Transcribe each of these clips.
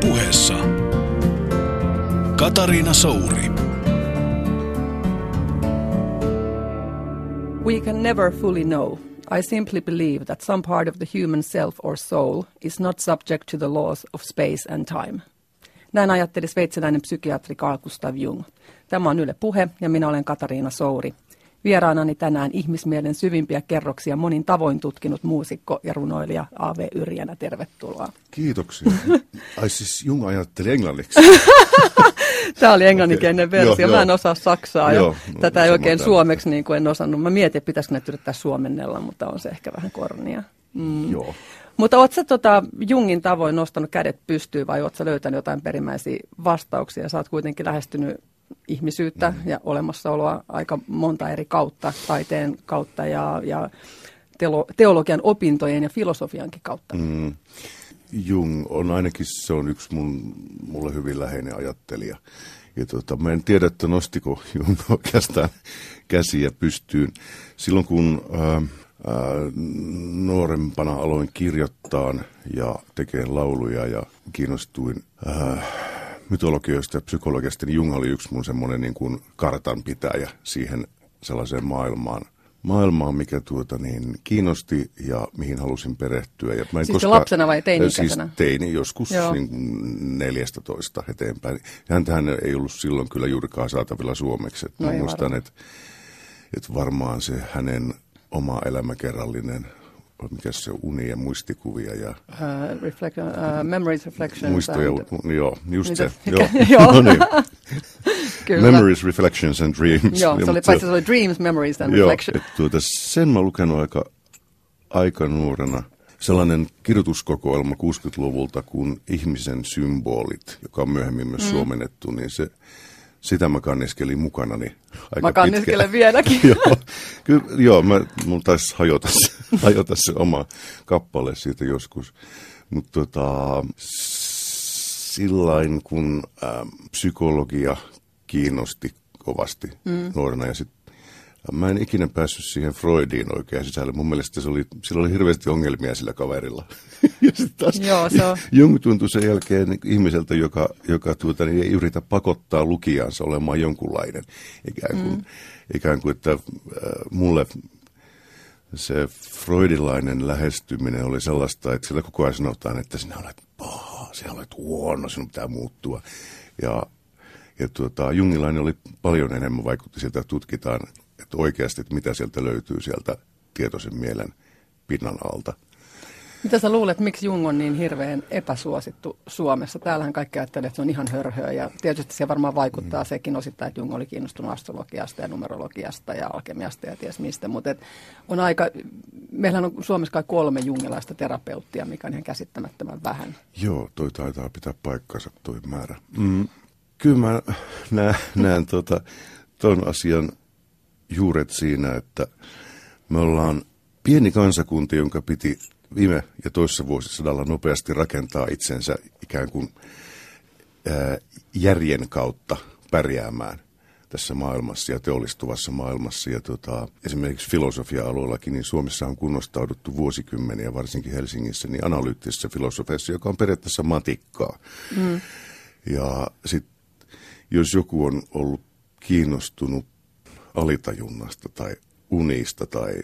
Puheessa Katariina Souri. We can never fully know. I simply believe that some part of the human self or soul is not subject to the laws of space and time. Näin ajatteli sveitsiläinen psykiatri Carl Gustav Jung. Tämä on Yle Puhe ja minä olen Katariina Souri. Vieraanani tänään ihmismielen syvimpiä kerroksia monin tavoin tutkinut muusikko ja runoilija A.V. Yrjänä. Tervetuloa. Kiitoksia. Ai siis Jung ajatteli englanniksi. Tämä oli englanninkielinen okay. versio. Joo, Mä en osaa saksaa joo, ja no, tätä ei oikein suomeksi niin kuin en osannut. Mä mietin, että pitäisikö näitä yrittää suomennella, mutta on se ehkä vähän kornia. Mm. Joo. Mutta ootko tota Jungin tavoin nostanut kädet pystyyn vai ootko löytänyt jotain perimmäisiä vastauksia? Sä oot kuitenkin lähestynyt ihmisyyttä mm. ja olemassaoloa aika monta eri kautta, taiteen kautta ja, ja teologian opintojen ja filosofiankin kautta. Mm. Jung on ainakin, se on yksi mun, mulle hyvin läheinen ajattelija. Ja tota, mä en tiedä, että nostiko Jung oikeastaan käsiä pystyyn. Silloin kun ää, ää, nuorempana aloin kirjoittaa ja tekemään lauluja ja kiinnostuin ää, mytologioista ja psykologiasta, niin Jung oli yksi mun semmoinen niin kuin kartanpitäjä siihen sellaiseen maailmaan, maailmaan, mikä tuota niin kiinnosti ja mihin halusin perehtyä. Ja mä en siis koska, lapsena vai teini-ikäisenä? Siis teini, joskus niin 14 eteenpäin. Häntähän ei ollut silloin kyllä juurikaan saatavilla suomeksi. no mä muistan, että, että varmaan se hänen oma elämäkerrallinen mikä se uni ja muistikuvia ja... Uh, reflect, uh, memories, reflections. Muistoja, and... joo, just se. Joo. joo. no niin. Kyllä. Memories, Reflections and Dreams. Joo, se oli, paitsi se oli Dreams, Memories and joo, Reflections. Tuota, sen mä lukenut aika, aika nuorena. Sellainen kirjoituskokoelma 60-luvulta kuin Ihmisen symbolit, joka on myöhemmin myös mm. suomennettu, niin se sitä mä kanniskelin mukanani aika Mä kanniskelen vieläkin. joo, kyllä, joo mä, mun taisi hajota hajota se oma kappale siitä joskus. Mutta tota, sillain kun ä, psykologia kiinnosti kovasti mm. nuorena ja sitten Mä en ikinä päässyt siihen Freudiin oikein sisälle. Mun mielestä se oli, sillä oli hirveästi ongelmia sillä kaverilla. ja taas Joo, se on. Jung tuntui sen jälkeen ihmiseltä, joka, joka tuota, niin ei yritä pakottaa lukijansa olemaan jonkunlainen. Ikään kuin, mm. ikään kuin että äh, mulle se freudilainen lähestyminen oli sellaista, että sillä koko ajan sanotaan, että sinä olet paha, sinä olet huono, sinun pitää muuttua. Ja, ja tuota, jungilainen oli paljon enemmän, vaikutti sieltä tutkitaan että oikeasti, että mitä sieltä löytyy sieltä tietoisen mielen pinnan alta. Mitä sä luulet, miksi Jung on niin hirveän epäsuosittu Suomessa? Täällähän kaikki ajattelee, että se on ihan hörhöä ja tietysti se varmaan vaikuttaa mm. sekin osittain, että Jung oli kiinnostunut astrologiasta ja numerologiasta ja alkemiasta ja ties mistä, mutta on aika, meillä on Suomessa kai kolme jungilaista terapeuttia, mikä on ihan käsittämättömän vähän. Joo, toi taitaa pitää paikkansa toi määrä. Mm, kyllä mä näen, näen tota, ton asian juuret siinä, että me ollaan pieni kansakunta, jonka piti viime ja toisessa vuosisadalla nopeasti rakentaa itsensä ikään kuin ää, järjen kautta pärjäämään tässä maailmassa ja teollistuvassa maailmassa. Ja tota, esimerkiksi filosofia-alueellakin, niin Suomessa on kunnostauduttu vuosikymmeniä, varsinkin Helsingissä, niin analyyttisessä filosofiassa, joka on periaatteessa matikkaa. Mm. Ja sitten jos joku on ollut kiinnostunut alitajunnasta tai unista tai,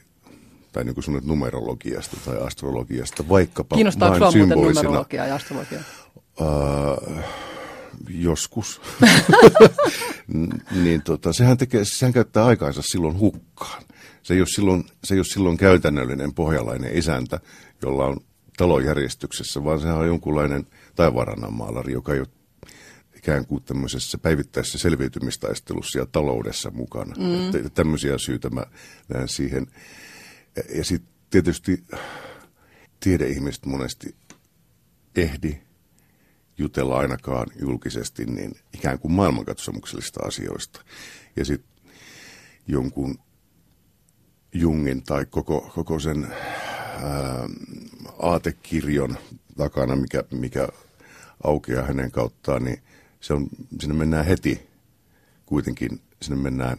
tai niin kuin numerologiasta tai astrologiasta, vaikkapa Kiinnostaako vain symbolisina. numerologia ja astrologia? Uh, joskus. niin tota, sehän, tekee, sehän käyttää aikaansa silloin hukkaan. Se ei ole silloin, se ei ole silloin käytännöllinen pohjalainen isäntä, jolla on talojärjestyksessä, vaan sehän on jonkunlainen taivarannan maalari, joka ei ole ikään kuin tämmöisessä päivittäisessä selviytymistaistelussa ja taloudessa mukana. Mm. Että tämmöisiä syitä mä näen siihen. Ja, ja sitten tietysti tiedeihmiset monesti ehdi jutella ainakaan julkisesti niin ikään kuin maailmankatsomuksellisista asioista. Ja sitten jonkun Jungin tai koko, koko sen ää, aatekirjon takana, mikä, mikä aukeaa hänen kauttaan, niin se on, sinne mennään heti kuitenkin, sinne mennään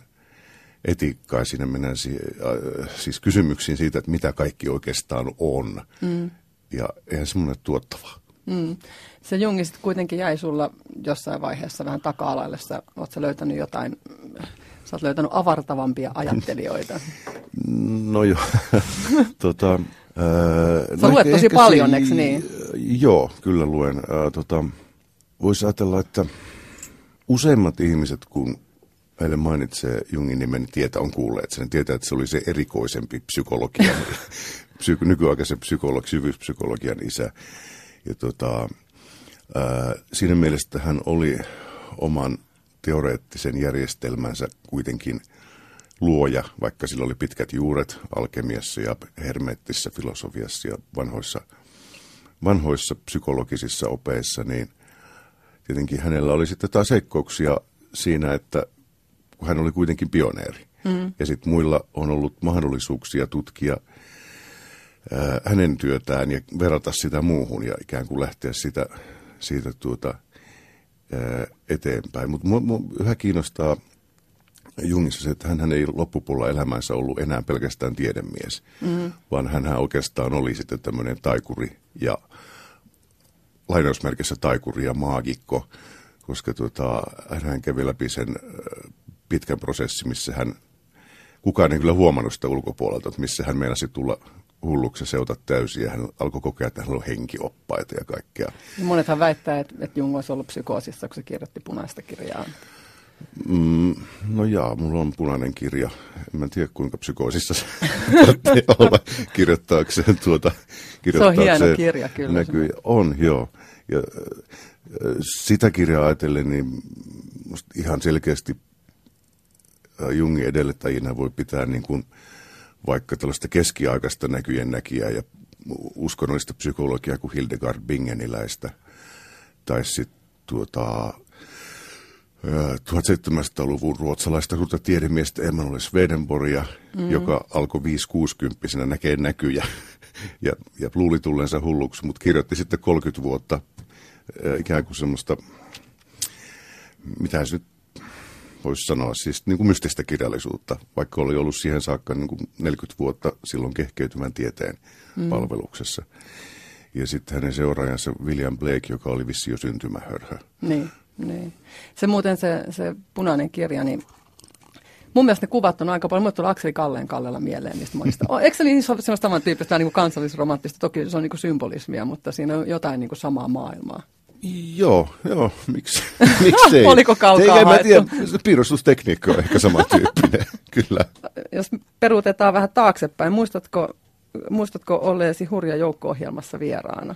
etiikkaan, sinne mennään si, äh, siis kysymyksiin siitä, että mitä kaikki oikeastaan on. Mm. Ja eihän semmoinen tuottava. Mm. Se Jungi sitten kuitenkin jäi sulla jossain vaiheessa vähän taka-alalle. Sä, oot sä löytänyt jotain, sä oot löytänyt avartavampia ajattelijoita. No joo, tota, Sä no luet tosi paljon, eikö niin? Joo, kyllä luen. Ää, tota, Voisi ajatella, että useimmat ihmiset, kun meille mainitsee Jungin nimen, niin tietää, on kuulleet sen. Tietää, että se oli se erikoisempi psykologian, psyko, nykyaikaisen psykolog, syvyyspsykologian isä. Ja tota, ää, siinä mielessä hän oli oman teoreettisen järjestelmänsä kuitenkin luoja, vaikka sillä oli pitkät juuret alkemiassa ja hermeettisessä filosofiassa ja vanhoissa, vanhoissa psykologisissa opeissa, niin tietenkin hänellä oli sitten taas heikkouksia siinä, että kun hän oli kuitenkin pioneeri. Mm. Ja sitten muilla on ollut mahdollisuuksia tutkia ää, hänen työtään ja verrata sitä muuhun ja ikään kuin lähteä sitä, siitä tuota, ää, eteenpäin. Mutta yhä kiinnostaa Jungissa se, että hän ei loppupuolella elämänsä ollut enää pelkästään tiedemies, mm. vaan hän oikeastaan oli sitten tämmöinen taikuri ja lainausmerkissä taikuri ja maagikko, koska tuota, hän kävi läpi sen pitkän prosessin, missä hän, kukaan ei kyllä huomannut sitä ulkopuolelta, että missä hän meinasi tulla hulluksi seuta täysin ja hän alkoi kokea, että hän on henkioppaita ja kaikkea. Ja monethan väittää, että, että Jung olisi ollut psykoosissa, kun se kirjoitti punaista kirjaa. Mm, no jaa, mulla on punainen kirja. En mä tiedä, kuinka psykoosissa se olla kirjoittaakseen tuota. Kirjoittaakseen se on hieno kirja, kyllä. Näkyy. On, joo. Ja sitä kirjaa ajatellen, niin ihan selkeästi Jungin edellyttäjinä voi pitää niin kuin vaikka tällaista keskiaikaista näkyjen näkijää ja uskonnollista psykologiaa kuin Hildegard Bingeniläistä. Tai sitten tuota, 1700-luvun ruotsalaista suurta tiedemiestä Emanuel Swedenborgia, mm. joka alkoi 560 näkee näkyjä ja, ja luuli tulleensa hulluksi, mutta kirjoitti sitten 30 vuotta ikään kuin semmoista, mitä se nyt voisi sanoa, siis niin kuin mystistä kirjallisuutta, vaikka oli ollut siihen saakka niin kuin 40 vuotta silloin kehkeytymän tieteen mm. palveluksessa. Ja sitten hänen seuraajansa William Blake, joka oli vissi jo syntymähörhö. Niin. Niin. Se muuten se, se punainen kirja, niin mun mielestä ne kuvat on aika paljon. Mulle tulee Akseli Kalleen Kallella mieleen niistä monista. Eikö se niin semmoista samantyyppistä niin kuin kansallisromanttista? Toki se on niin kuin symbolismia, mutta siinä on jotain niin kuin samaa maailmaa. Joo, joo, miksi, miksei? Oliko kaukaa Eikä, mä tiedä, piirustustekniikka on ehkä samantyyppinen, kyllä. Jos peruutetaan vähän taaksepäin, muistatko, muistatko olleesi hurja joukko-ohjelmassa vieraana?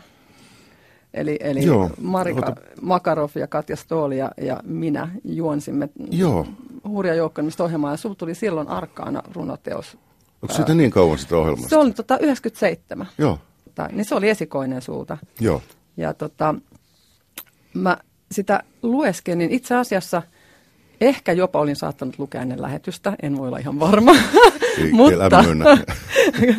Eli, eli Joo, Marika ota... Makarov ja Katja Stooli ja, ja minä juonsimme Joo. hurja joukkoimista ohjelmaa. Ja tuli silloin arkkaana runoteos. Onko siitä niin kauan sitä ohjelmasta? Se oli tota, 97. Joo. Tai, niin se oli esikoinen sulta. Joo. Ja tota, mä sitä lueskelin. Itse asiassa – Ehkä jopa olin saattanut lukea ennen lähetystä, en voi olla ihan varma. Ei, Mutta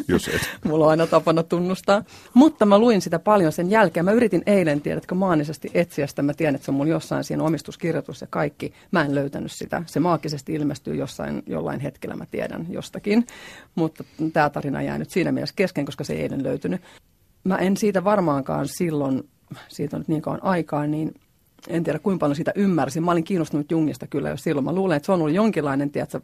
jos et. mulla on aina tapana tunnustaa. Mutta mä luin sitä paljon sen jälkeen. Mä yritin eilen, tiedätkö, maanisesti etsiä sitä. Mä tiedän, että se on mulla jossain siinä omistuskirjoitus ja kaikki. Mä en löytänyt sitä. Se maagisesti ilmestyy jossain, jollain hetkellä, mä tiedän jostakin. Mutta tämä tarina jää nyt siinä mielessä kesken, koska se ei eilen löytynyt. Mä en siitä varmaankaan silloin, siitä on nyt niin kauan aikaa, niin en tiedä kuinka paljon sitä ymmärsin. Mä olin kiinnostunut Jungista kyllä jo silloin. Mä luulen, että se on ollut jonkinlainen, tiedätkö,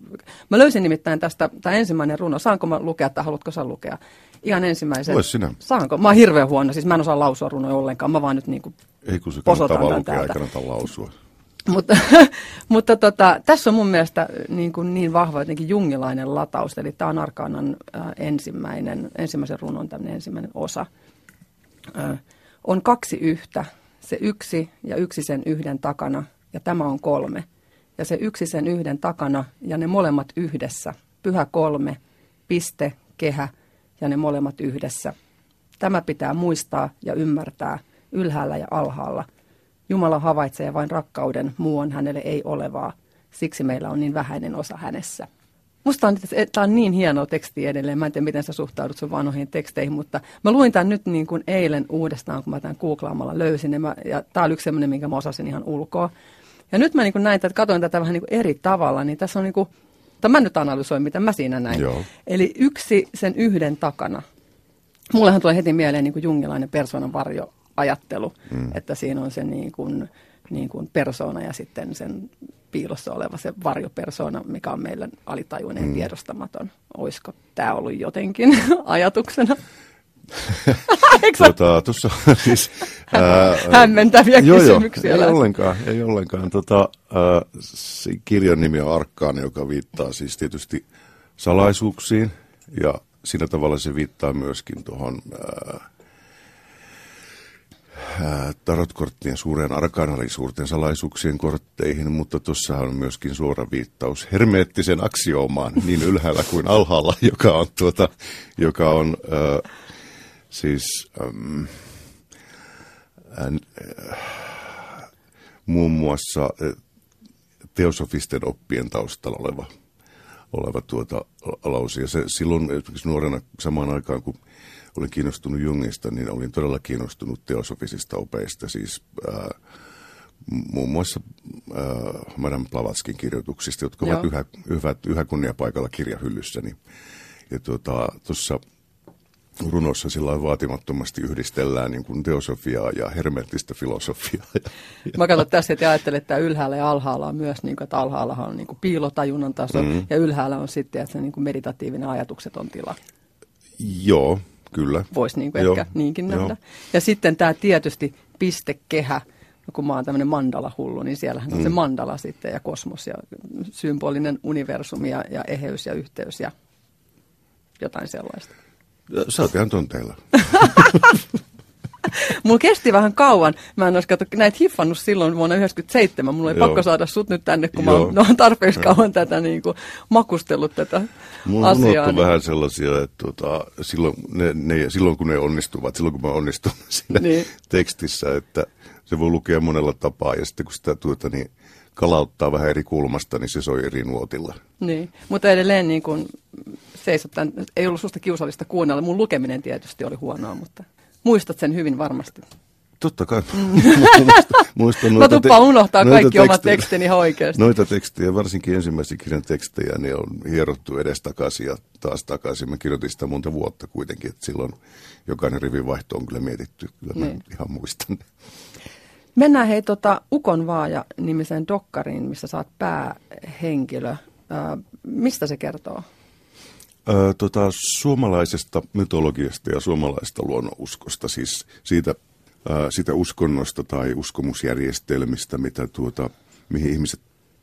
mä löysin nimittäin tästä, tämä ensimmäinen runo. Saanko mä lukea tai haluatko sä lukea? Ihan ensimmäisen. Vois sinä. Saanko? Mä oon hirveän huono, siis mä en osaa lausua runoja ollenkaan. Mä vaan nyt niin kuin Ei kun se kannattaa vaan lukea, ei kannata lausua. mutta, mutta tota, tässä on mun mielestä niin, kuin niin vahva jotenkin jungilainen lataus. Eli tämä on Arkanan äh, ensimmäinen, ensimmäisen runon tämmöinen ensimmäinen osa. Äh, on kaksi yhtä, se yksi ja yksi sen yhden takana, ja tämä on kolme. Ja se yksi sen yhden takana ja ne molemmat yhdessä, pyhä kolme, piste, kehä ja ne molemmat yhdessä. Tämä pitää muistaa ja ymmärtää ylhäällä ja alhaalla. Jumala havaitsee vain rakkauden, muu on hänelle ei olevaa. Siksi meillä on niin vähäinen osa hänessä. Musta on, tämä on niin hieno teksti edelleen. Mä en tiedä, miten sä suhtaudut sun vanhoihin teksteihin, mutta mä luin tämän nyt niin kuin eilen uudestaan, kun mä tämän googlaamalla löysin. Ja, mä, ja tämä oli yksi sellainen, minkä mä osasin ihan ulkoa. Ja nyt mä niin kuin näin, että katsoin tätä vähän niin kuin eri tavalla, niin tässä on niin kuin, mä nyt analysoin, mitä mä siinä näin. Joo. Eli yksi sen yhden takana. Mullehan tulee heti mieleen niin kuin jungilainen persoonan varjo ajattelu, mm. että siinä on se niin kuin, niin kuin persona ja sitten sen piilossa oleva se varjopersona, mikä on meillä alitajuinen mm. tiedostamaton. Olisiko tämä ollut jotenkin ajatuksena? tota, tuossa, siis, ää, Hämmentäviä joo, kysymyksiä. Joo, ei ollenkaan, ei ollenkaan. Tota, ää, kirjan nimi on Arkkaan, joka viittaa siis tietysti salaisuuksiin ja siinä tavalla se viittaa myöskin tuohon tarotkorttien suureen arkaan eli suurten salaisuuksien kortteihin, mutta tuossa on myöskin suora viittaus hermeettisen aksioomaan niin ylhäällä kuin alhaalla, joka on, tuota, joka on äh, siis ähm, äh, muun muassa teosofisten oppien taustalla oleva, oleva tuota, lausi. Ja se silloin nuorena samaan aikaan, kun olin kiinnostunut Jungista, niin olin todella kiinnostunut teosofisista opeista, siis ää, muun muassa ää, Madame Blavatskin kirjoituksista, jotka Joo. ovat yhä, yhä, yhä kunniapaikalla kirjahyllyssäni. Ja tuota, tuossa runossa sillä vaatimattomasti yhdistellään niin kuin teosofiaa ja hermeettistä filosofiaa. Mä katson tässä, että ajattelen, että ylhäällä ja alhaalla on myös, niin kuin, että alhaalla on niin kuin piilotajunnan taso mm. ja ylhäällä on sitten, että se niin kuin meditatiivinen ajatukseton tila. Joo, Kyllä. Voisi niin kuin ehkä niinkin nähdä. Joo. Ja sitten tämä tietysti pistekehä, no kun mä oon tämmöinen mandala-hullu, niin siellähän on mm. se mandala sitten ja kosmos ja symbolinen universumi ja, ja eheys ja yhteys ja jotain sellaista. Sä oot ihan tunteilla. Mulla kesti vähän kauan. Mä en olisi katso, näitä hiffannut silloin vuonna 1997. Mulla ei Joo. pakko saada sut nyt tänne, kun Joo. mä oon tarpeeksi kauan tätä niin kuin, makustellut tätä Mulla asiaa. Mulla niin... vähän sellaisia, että tuota, silloin, ne, ne, silloin kun ne onnistuvat, silloin kun mä onnistun siinä niin. tekstissä, että se voi lukea monella tapaa ja sitten kun sitä tuota, niin kalauttaa vähän eri kulmasta, niin se soi eri nuotilla. Niin, mutta edelleen niin kun seisot tämän, ei ollut susta kiusallista kuunnella. Mun lukeminen tietysti oli huonoa, mutta Muistat sen hyvin varmasti. Totta kai. Mm. Muistan noita Mä tuppaan te- unohtaa kaikki tekstejä, omat tekstini ihan oikeasti. Noita tekstejä, varsinkin ensimmäisen kirjan tekstejä, niin on hierottu edes takaisin ja taas takaisin. Mä kirjoitin sitä monta vuotta kuitenkin, että silloin jokainen rivivaihto on kyllä mietitty. Kyllä niin. mä ihan muistan. Mennään hei tota Ukon Vaaja nimiseen dokkariin, missä saat päähenkilö. Äh, mistä se kertoo? Ö, tota, suomalaisesta mytologiasta ja suomalaisesta luonnonuskosta, siis siitä, ö, siitä uskonnosta tai uskomusjärjestelmistä, mitä tuota, mihin ihmiset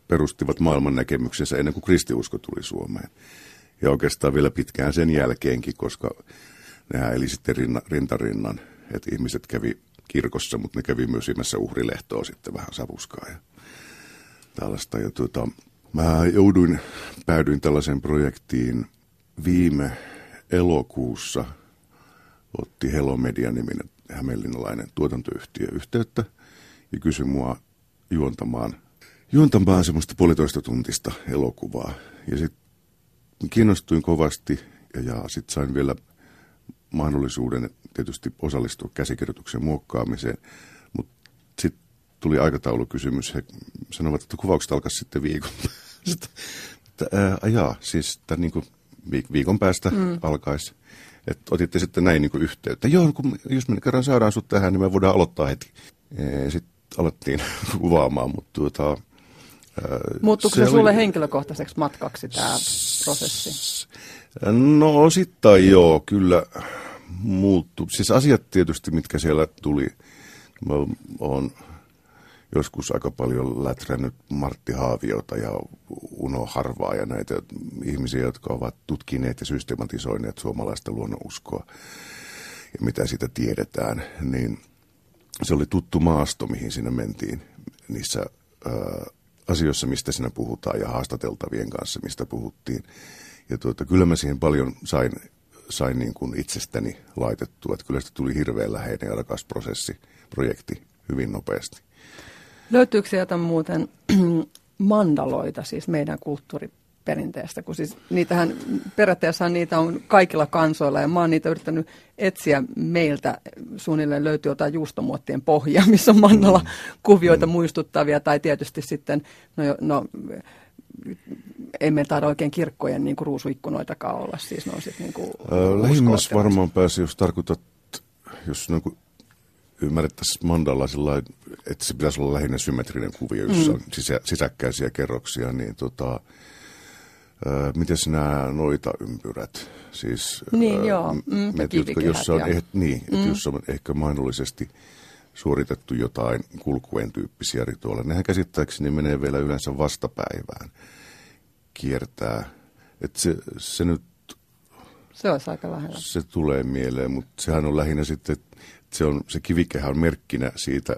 perustivat maailman näkemyksensä ennen kuin kristiusko tuli Suomeen. Ja oikeastaan vielä pitkään sen jälkeenkin, koska nehän eli sitten rinna, rintarinnan, että ihmiset kävi kirkossa, mutta ne kävi myös ihmeessä uhrilehtoa sitten vähän savuskaa ja tällaista. Ja tuota, mä jouduin, päädyin tällaiseen projektiin viime elokuussa otti Hello Media-niminen hämeenlinnalainen tuotantoyhtiö yhteyttä ja kysyi mua juontamaan, juontamaan semmoista puolitoista tuntista elokuvaa. Ja sitten kiinnostuin kovasti ja, ja sitten sain vielä mahdollisuuden tietysti osallistua käsikirjoituksen muokkaamiseen, mutta sitten tuli aikataulukysymys. He sanovat, että kuvaukset alkaisi sitten viikon. sitten, että, ää, jaa, siis tämän niin kuin viikon päästä mm. alkaisi. Että otitte sitten näin niin kuin yhteyttä. Joo, kun, jos me kerran saadaan sut tähän, niin me voidaan aloittaa heti. Sitten alettiin kuvaamaan, mutta tuota... Muuttuuko se, se sulle oli... henkilökohtaiseksi matkaksi tämä prosessi? No osittain joo, kyllä muuttuu. Siis asiat tietysti, mitkä siellä tuli. Mä oon joskus aika paljon lätrännyt Martti Haaviota ja Uno Harvaa ja näitä ihmisiä, jotka ovat tutkineet ja systematisoineet suomalaista luonnonuskoa ja mitä siitä tiedetään, niin se oli tuttu maasto, mihin sinne mentiin niissä ää, asioissa, mistä siinä puhutaan ja haastateltavien kanssa, mistä puhuttiin. Ja tuota, kyllä mä siihen paljon sain, sain niin kuin itsestäni laitettua, että kyllä se tuli hirveän läheinen ja rakas prosessi, projekti hyvin nopeasti. Löytyykö sieltä muuten mandaloita siis meidän kulttuuriperinteestä, kun siis niitähän, periaatteessa niitä on kaikilla kansoilla ja mä oon niitä yrittänyt etsiä meiltä, suunnilleen löytyy jotain juustomuottien pohjia, missä on mandala-kuvioita mm. muistuttavia. Tai tietysti sitten, no, no meillä taida oikein kirkkojen niin kuin ruusuikkunoitakaan olla. Siis ne on sit, niin kuin Lähimmäs varmaan pääsi, jos tarkoitat, jos niin kuin ymmärrettäisiin mandalla sillä että se pitäisi olla lähinnä symmetrinen kuvio, jossa mm. on sisä, sisäkkäisiä kerroksia, niin tota, Öö, miten nämä noita ympyrät? Siis, niin, öö, joo. Mm, met, jotka, jossa on, eh, niin, mm. jossa on ehkä mahdollisesti suoritettu jotain kulkuen tyyppisiä rituaaleja. Nehän käsittääkseni menee vielä yleensä vastapäivään kiertää. Et se, se nyt... Se olisi aika lähellä. Se tulee mieleen, mutta sehän on lähinnä sitten, se, on, se kivikehä on merkkinä siitä,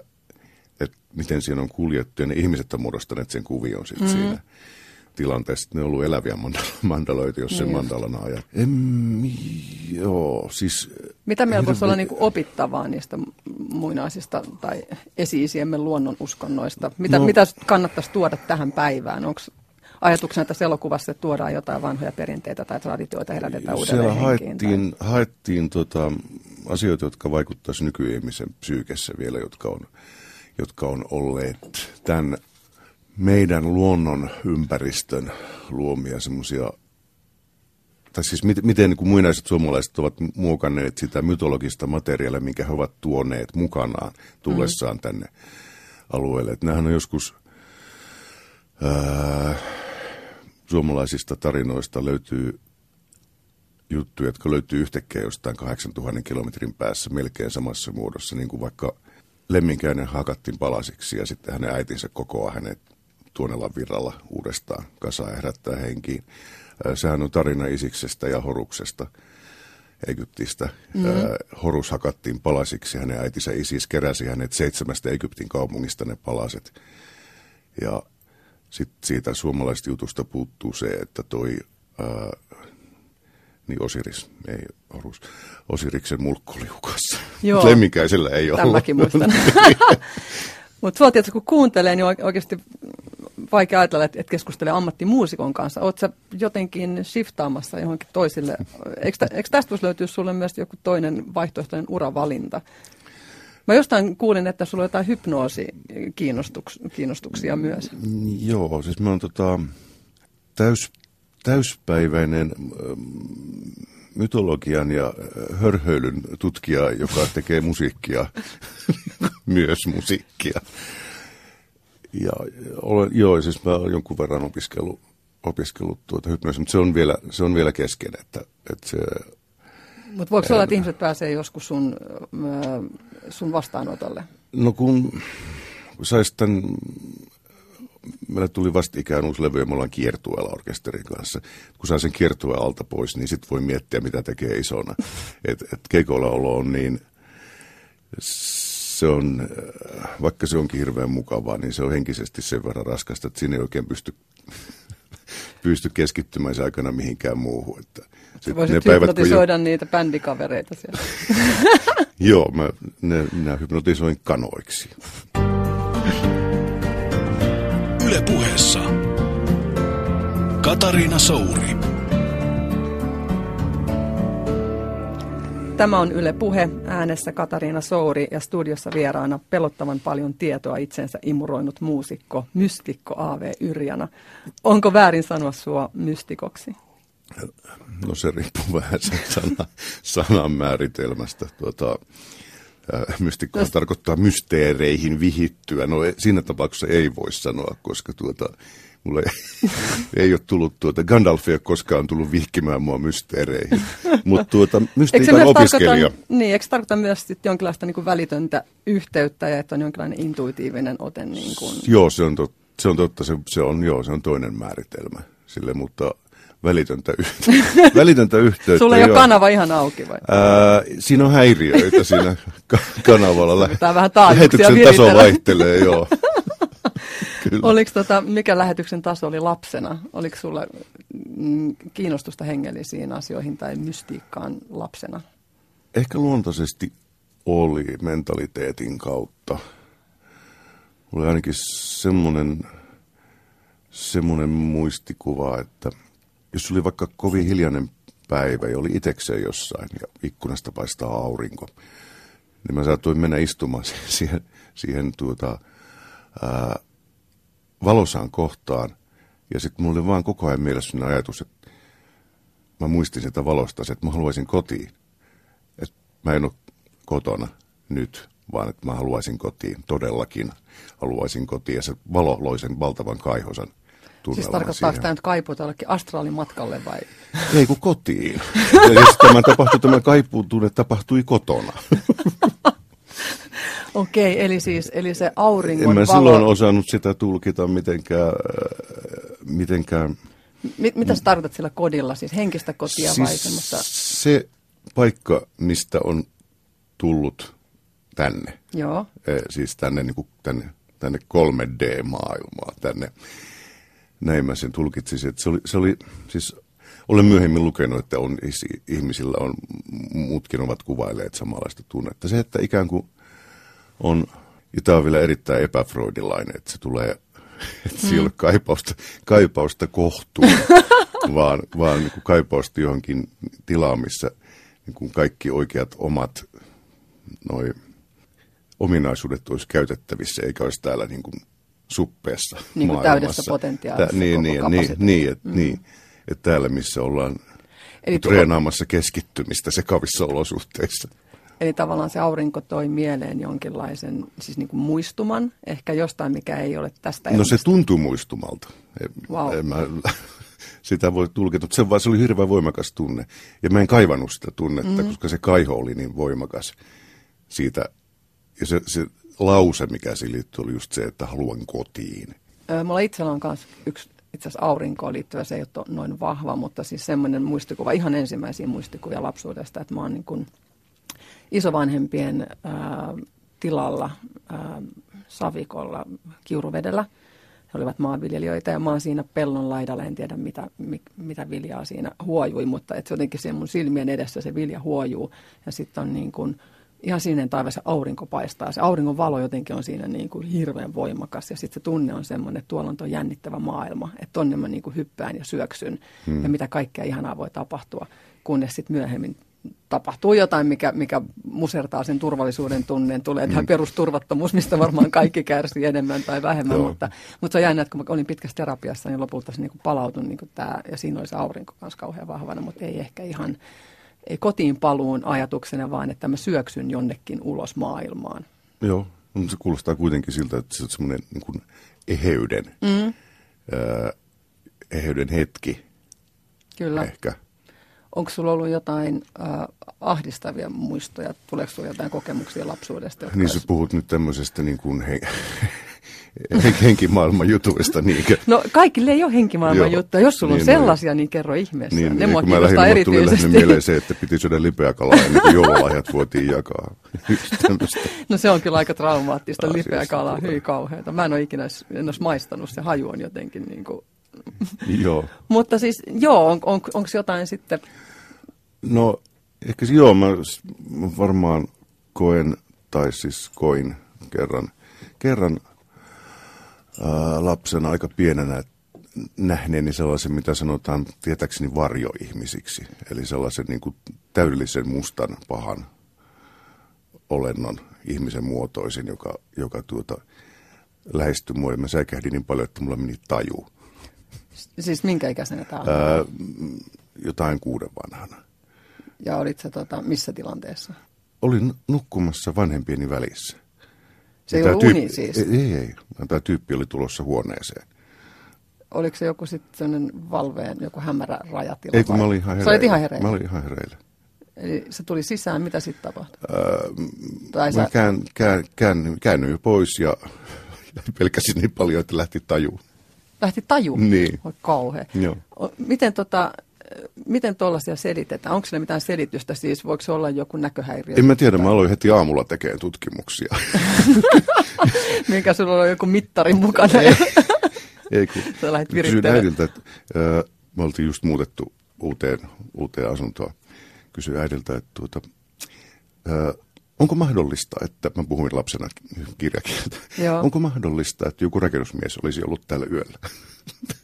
että miten siinä on kuljettu ja ne ihmiset on muodostaneet sen kuvion sitten mm-hmm. siinä tilanteessa. Ne on ollut eläviä mandaloita, jos sen niin mandalana ajat. En, joo, siis... Mitä meillä voisi olla niin kuin opittavaa niistä muinaisista tai esi-isiemme luonnon uskonnoista? Mitä, no, mitä kannattaisi tuoda tähän päivään? Onko ajatuksena tässä elokuvassa, että tuodaan jotain vanhoja perinteitä tai traditioita herätetään uudelleen Siellä haettiin, tai... haettiin tota, asioita, jotka vaikuttaisivat nykyihmisen psyykessä vielä, jotka on, jotka on olleet tämän meidän luonnon ympäristön luomia semmoisia, tai siis miten, miten niin kuin muinaiset suomalaiset ovat muokanneet sitä mytologista materiaalia, minkä he ovat tuoneet mukanaan tullessaan mm. tänne alueelle. Että nämähän on joskus ää, suomalaisista tarinoista löytyy juttuja, jotka löytyy yhtäkkiä jostain 8000 kilometrin päässä melkein samassa muodossa, niin kuin vaikka lemminkäinen hakattiin palasiksi ja sitten hänen äitinsä kokoaa hänet tuonella virralla uudestaan kasaan ja herättää henkiin. Sehän on tarina Isiksestä ja Horuksesta. Egyptistä. Mm. Horus hakattiin palasiksi, hänen äitinsä Isis keräsi hänet seitsemästä Egyptin kaupungista ne palaset. Ja sitten siitä suomalaisesta jutusta puuttuu se, että toi, ää, niin Osiris, ei Horus, Osiriksen mulkku oli hukassa. Joo. Lemminkäisellä ei ole. Tämäkin muistan. Mutta sua tietysti kun kuuntelee, niin oikeasti vaikea ajatella, että, keskustelee ammattimuusikon kanssa. Oletko jotenkin shiftaamassa johonkin toisille? Eikö, eikö tästä voisi löytyä sulle myös joku toinen vaihtoehtoinen uravalinta? Mä jostain kuulin, että sulla on jotain hypnoosi-kiinnostuksia myös. Joo, siis mä oon tota, täys, täyspäiväinen mytologian ja hörhöilyn tutkija, joka tekee musiikkia, myös musiikkia. Ja olen, joo, siis mä olen jonkun verran opiskellut, opiskellut tuota hypnoosia, mutta se on vielä, se on vielä kesken, että, että se... Mutta voiko olla, että ihmiset pääsee joskus sun, sun vastaanotolle? No kun, kun sais tämän, meille tuli ikään uusi levy ja me ollaan kiertueella orkesterin kanssa. Kun saa sen kiertueen alta pois, niin sitten voi miettiä, mitä tekee isona. Et, et keikoilla olo on niin se on, äh, vaikka se onkin hirveän mukavaa, niin se on henkisesti sen verran raskasta, että siinä ei oikein pysty, pysty keskittymään aikana mihinkään muuhun. Että sit voisit ne päivät, hypnotisoida jo... niitä bändikavereita siellä. Joo, mä, ne, minä hypnotisoin kanoiksi. Yle puheessa Katariina Souri. Tämä on Yle Puhe, äänessä Katariina Souri ja studiossa vieraana pelottavan paljon tietoa itsensä imuroinut muusikko, mystikko A.V. Yrjana. Onko väärin sanoa sua mystikoksi? No se riippuu vähän sen sana, sanan määritelmästä. Tuota, mystikko no, tarkoittaa mysteereihin vihittyä. No e, siinä tapauksessa ei voi sanoa, koska tuota, Mulle ei, ole tullut tuota, Gandalf ei ole koskaan tullut vihkimään mua mysteereihin. Mutta tuota, mystiikan opiskelija. Niin, eikö se tarkoita myös sit jonkinlaista niin kuin välitöntä yhteyttä ja että on jonkinlainen intuitiivinen ote? Niin kuin... Joo, se on, tot, se on totta, se, se, on, joo, se on toinen määritelmä sille, mutta välitöntä, yhteyttä. välitöntä yhteyttä. Sulla ei ole kanava ihan auki vai? Ää, siinä on häiriöitä siinä kanavalla. Tämä vähän Lähetyksen taso vaihtelee, joo. Kyllä. Oliko tota, mikä lähetyksen taso oli lapsena? Oliko sulla mm, kiinnostusta hengellisiin asioihin tai mystiikkaan lapsena? Ehkä luontaisesti oli mentaliteetin kautta. Oli ainakin semmoinen, semmoinen muistikuva, että jos oli vaikka kovin hiljainen päivä ja oli itekseen jossain ja ikkunasta paistaa aurinko, niin mä saatoin mennä istumaan siihen, siihen tuota, ää, valosaan kohtaan. Ja sitten mulla oli vaan koko ajan mielessä ajatus, että mä muistin sitä valosta, että mä haluaisin kotiin. Että mä en ole kotona nyt. vaan että mä haluaisin kotiin, todellakin haluaisin kotiin. Ja se valo loi sen valtavan kaihosan Siis tarkoittaako tämä nyt kaipuu tällekin astraalimatkalle vai? Ei kun kotiin. Ja jos tämä tapahtui, tämä kaipuutunne tapahtui kotona. Okei, okay, eli siis eli se auringon En mä valo... silloin osannut sitä tulkita mitenkään, äh, mitenkään mitä sä tarkoitat sillä kodilla, siis henkistä kotia siis vai semmoista? se paikka, mistä on tullut tänne. Joo. E, siis tänne, niin kuin, tänne, tänne 3D-maailmaa, tänne. Näin mä sen tulkitsisin. Että se oli, se oli, siis olen myöhemmin lukenut, että on, ihmisillä on, muutkin ovat kuvailleet samanlaista tunnetta. Se, että ikään kuin on, ja tämä on vielä erittäin epäfreudilainen, että se tulee että mm. ei kaipausta, kaipausta kohtuun, vaan, vaan niin kuin kaipausta johonkin tilaan, missä niin kuin kaikki oikeat omat noi, ominaisuudet olisi käytettävissä, eikä olisi täällä niin kuin suppeessa niin kuin täydessä potentiaalissa Tää, niin, niin, niin, niin, et, mm. niin, että täällä missä ollaan Eli treenaamassa keskittymistä sekavissa olosuhteissa. Eli tavallaan se aurinko toi mieleen jonkinlaisen siis niin kuin muistuman, ehkä jostain, mikä ei ole tästä No se tuntuu muistumalta. Wow. En mä, sitä voi tulkita, mutta se, vaan, se oli hirveän voimakas tunne. Ja mä en kaivannut sitä tunnetta, mm-hmm. koska se kaiho oli niin voimakas siitä. Ja se, se lause, mikä siihen liittyy, oli just se, että haluan kotiin. Mulla itsellä on myös yksi itse asiassa aurinkoon liittyvä, se ei ole noin vahva, mutta siis semmoinen muistikuva, ihan ensimmäisiä muistikuvia lapsuudesta, että mä oon niin kuin – isovanhempien ää, tilalla ää, Savikolla Kiuruvedellä. He olivat maanviljelijöitä ja mä oon siinä pellon laidalla, en tiedä mitä, mi, mitä viljaa siinä huojui, mutta et jotenkin se mun silmien edessä se vilja huojuu ja sitten on niin kuin, ihan sininen taivas aurinko paistaa. Se auringon valo jotenkin on siinä niin kuin hirveän voimakas ja sitten se tunne on semmoinen, että tuolla on tuo jännittävä maailma, että tonne mä niin kuin hyppään ja syöksyn hmm. ja mitä kaikkea ihanaa voi tapahtua, kunnes sitten myöhemmin tapahtuu jotain, mikä, mikä musertaa sen turvallisuuden tunneen. Tulee tämä mm. perusturvattomuus, mistä varmaan kaikki kärsii enemmän tai vähemmän. mutta, mutta se on jännä, että kun olin pitkässä terapiassa, niin lopulta se niin palautui niin tämä, ja siinä oli se aurinko kanssa kauhean vahvana, mutta ei ehkä ihan ei kotiin paluun ajatuksena, vaan että mä syöksyn jonnekin ulos maailmaan. Joo, se kuulostaa kuitenkin siltä, että se on semmoinen niin eheyden, mm. äh, eheyden hetki. Kyllä. Ehkä. Onko sulla ollut jotain äh, ahdistavia muistoja? Tuleeko sulla jotain kokemuksia lapsuudesta? Niin sä puhut nyt tämmöisestä niin kuin he, henkimaailman jutuista. Niinkö? No kaikille ei ole henkimaailman juttuja. Jos sulla niin, on sellaisia, no, niin kerro ihmeessä. Niin, ne mua kun mä lähdin. Tuli mieleen se, että piti syödä lipeä kalaa ennen kuin joululahjat voitiin jakaa. no se on kyllä aika traumaattista, lipeä kalaa, hyi kauheata. Mä en ole ikinä en olisi maistanut, se haju on jotenkin niin kuin joo. Mutta siis, joo, on, on, onko jotain sitten No ehkä joo, mä, mä varmaan koen, tai siis koin kerran, kerran ää, lapsena aika pienenä nähneeni sellaisen, mitä sanotaan tietääkseni varjoihmisiksi. Eli sellaisen niin kuin täydellisen mustan pahan olennon ihmisen muotoisin, joka, joka tuota, lähestyi mua. Ja mä säikähdin niin paljon, että mulla meni taju. Siis minkä ikäisenä tämä on? jotain kuuden vanhana. Ja olit sä tota, missä tilanteessa? Olin nukkumassa vanhempieni välissä. Se ei ollut uni siis? Ei, ei, ei. Tämä tyyppi oli tulossa huoneeseen. Oliko se joku sitten sellainen valveen, joku hämärä rajatila? Ei, kun mä olin ihan hereillä. Sä ihan hereillä? Mä olin ihan hereillä. Eli se tuli sisään, mitä sitten tapahtui? Öö, tai mä sä... kään, kään, kään, käännyin pois ja pelkäsin niin paljon, että lähti taju. Lähti taju? Niin. Oi kauhea. Joo. Miten tota, miten tuollaisia selitetään? Onko sillä mitään selitystä siis? Voiko se olla joku näköhäiriö? En mä tiedä, mä aloin heti aamulla tekemään tutkimuksia. Minkä sulla on joku mittari mukana? ei, ei kun Sä lähdit kysyin äidiltä, että äh, me oltiin just muutettu uuteen, uuteen asuntoon. Kysyin äidiltä, että tuota, äh, onko mahdollista, että, mä puhuin lapsena kirjakieltä, onko mahdollista, että joku rakennusmies olisi ollut täällä yöllä?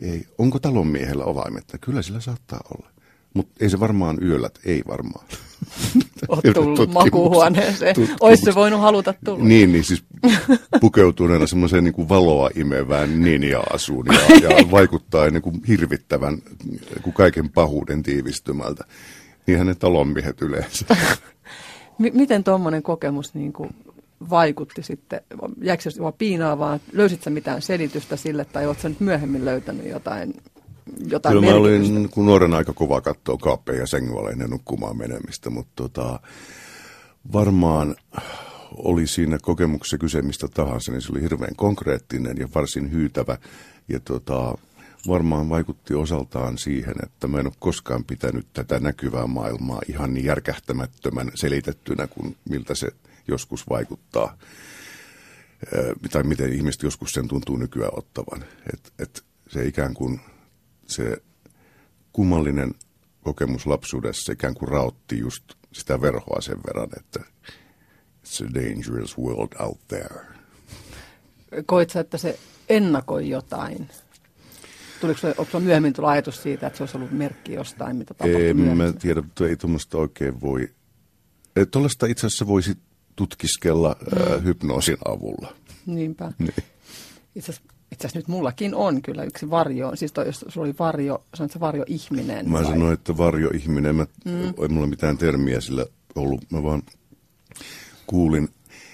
Ei. Onko talonmiehellä ovaimet? Kyllä sillä saattaa olla. Mutta ei se varmaan yöllä, ei varmaan. Olet tullut makuuhuoneeseen. Olisi se voinut haluta tulla. Niin, niin siis pukeutuneena semmoiseen niin kuin valoa imevään ninja-asuun ja, ja vaikuttaa niin kuin hirvittävän kuin kaiken pahuuden tiivistymältä. Niin hänen talonmiehet yleensä. M- miten tuommoinen kokemus niin kuin vaikutti sitten? Jääkö se piinaavaa? Löysitkö mitään selitystä sille tai oletko nyt myöhemmin löytänyt jotain, jotain Kyllä mä olin, kun nuoren aika kova katsoa kaappeja ja sängyllä ennen nukkumaan menemistä, mutta tota, varmaan oli siinä kokemuksessa kyse mistä tahansa, niin se oli hirveän konkreettinen ja varsin hyytävä. Ja tota, varmaan vaikutti osaltaan siihen, että mä en ole koskaan pitänyt tätä näkyvää maailmaa ihan niin järkähtämättömän selitettynä kuin miltä se joskus vaikuttaa. Ö, tai miten ihmiset joskus sen tuntuu nykyään ottavan. Et, et se ikään kuin se kummallinen kokemus lapsuudessa ikään kuin raotti just sitä verhoa sen verran, että it's a dangerous world out there. Koit sä, että se ennakoi jotain? Tuliko se, onko myöhemmin tullut ajatus siitä, että se olisi ollut merkki jostain, mitä tapahtui En mä tiedä, mutta ei tuommoista oikein voi. Tuollaista itse asiassa voisi tutkiskella mm. äh, hypnoosin avulla. Niinpä. Niin. Itse asiassa itse asiassa nyt mullakin on kyllä yksi varjo, siis toi, jos sulla oli varjo, sanoit se varjo ihminen. Mä sanoin, että varjoihminen, mä, mm. ei mulla mitään termiä sillä ollut, mä vaan kuulin,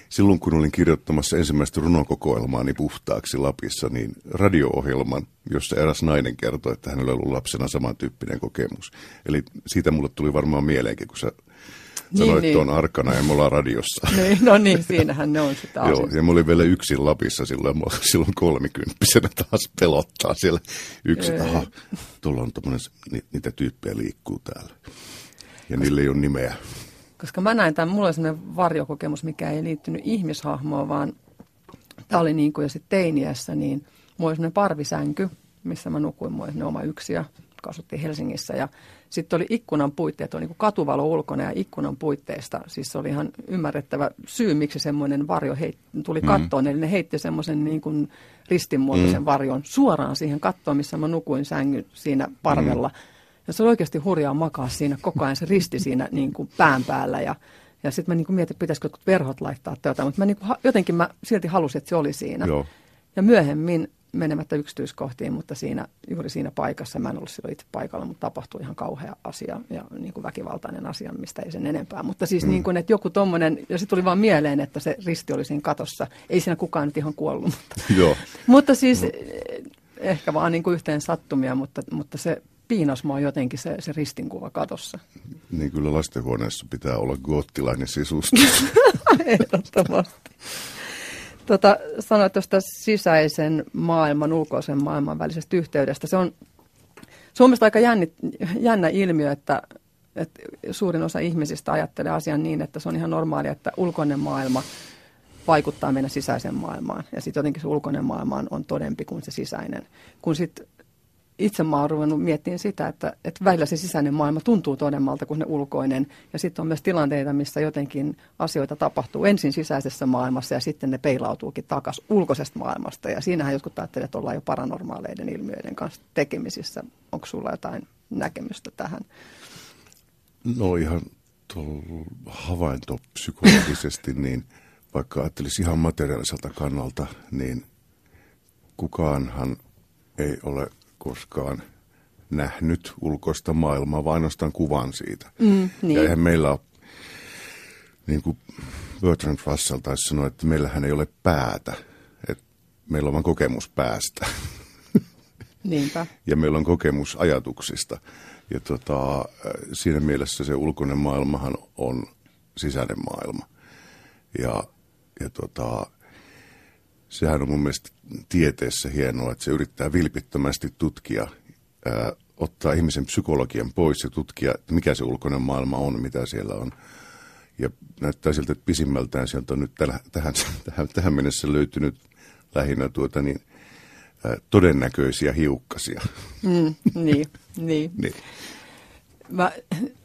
silloin kun olin kirjoittamassa ensimmäistä runokokoelmaani puhtaaksi Lapissa, niin radio-ohjelman, jossa eräs nainen kertoi, että hänellä oli ollut lapsena samantyyppinen kokemus. Eli siitä mulle tuli varmaan mieleenkin, kun sä sanoit niin. tuon arkana ja me ollaan radiossa. Niin, no niin, siinähän ne on sitä Joo, ja mä olin vielä yksin Lapissa silloin, mä silloin kolmikymppisenä taas pelottaa siellä yksin. Aha, tuolla on tommonen, ni, niitä tyyppejä liikkuu täällä. Ja niillä ei ole nimeä. Koska mä näin tämän, mulla oli sellainen varjokokemus, mikä ei liittynyt ihmishahmoon, vaan tämä oli niin kuin jo sitten teiniässä, niin mulla oli sellainen parvisänky, missä mä nukuin, mulla oli oma yksiö, kasvattiin Helsingissä ja sitten oli ikkunan puitteet, oli niin kuin katuvalo ulkona ja ikkunan puitteista, siis se oli ihan ymmärrettävä syy, miksi semmoinen varjo heit, tuli kattoon, eli ne heitti semmoisen niin kuin ristinmuotoisen mm. varjon suoraan siihen kattoon, missä mä nukuin sängyn siinä parvella. Mm. Ja se oli oikeasti hurjaa makaa siinä koko ajan, se risti siinä niin kuin pään päällä ja, ja sitten mä niin kuin mietin, pitäisikö jotkut verhot laittaa tai jotain, mutta mä niin kuin, jotenkin mä silti halusin, että se oli siinä. Joo. Ja myöhemmin menemättä yksityiskohtiin, mutta siinä, juuri siinä paikassa, mä en ollut silloin itse paikalla, mutta tapahtui ihan kauhea asia ja niin kuin väkivaltainen asia, mistä ei sen enempää. Mutta siis mm. niin kuin, että joku tommonen, ja sitten tuli vaan mieleen, että se risti oli siinä katossa. Ei siinä kukaan nyt ihan kuollut, mutta, Joo. mutta siis no. ehkä vaan niin kuin yhteen sattumia, mutta, mutta se piinas mua jotenkin se, se ristinkuva katossa. Niin kyllä lastenhuoneessa pitää olla goottilainen sisustus. Ehdottomasti. Tota, sanoit tuosta sisäisen maailman, ulkoisen maailman välisestä yhteydestä. Se on Suomesta aika jännit, jännä ilmiö, että, että suurin osa ihmisistä ajattelee asian niin, että se on ihan normaalia, että ulkoinen maailma vaikuttaa meidän sisäiseen maailmaan. Ja sitten jotenkin se ulkoinen maailma on, on todempi kuin se sisäinen. Kun sitten itse mä oon ruvennut miettimään sitä, että, että välillä se sisäinen maailma tuntuu todemmalta kuin ne ulkoinen. Ja sitten on myös tilanteita, missä jotenkin asioita tapahtuu ensin sisäisessä maailmassa ja sitten ne peilautuukin takaisin ulkoisesta maailmasta. Ja siinähän jotkut ajattelevat, että ollaan jo paranormaaleiden ilmiöiden kanssa tekemisissä. Onko sulla jotain näkemystä tähän? No ihan havaintopsykologisesti, niin vaikka ajattelisi ihan materiaaliselta kannalta, niin kukaanhan ei ole koskaan nähnyt ulkoista maailmaa, vaan ainoastaan kuvan siitä. Mm, niin. Ja eihän meillä ole, niin kuin Bertrand Russell taisi sanoa, että meillähän ei ole päätä, että meillä on vain kokemus päästä Niinpä. ja meillä on kokemus ajatuksista. Ja tota, siinä mielessä se ulkoinen maailmahan on sisäinen maailma. Ja, ja tota, sehän on mun mielestä tieteessä hienoa, että se yrittää vilpittömästi tutkia, ää, ottaa ihmisen psykologian pois ja tutkia, että mikä se ulkoinen maailma on, mitä siellä on. Ja näyttää siltä, että pisimmältään sieltä on nyt tällä, tähän, tähän, tähän mennessä löytynyt lähinnä tuota niin, ää, todennäköisiä hiukkasia. Mm, niin, niin. niin. Mä,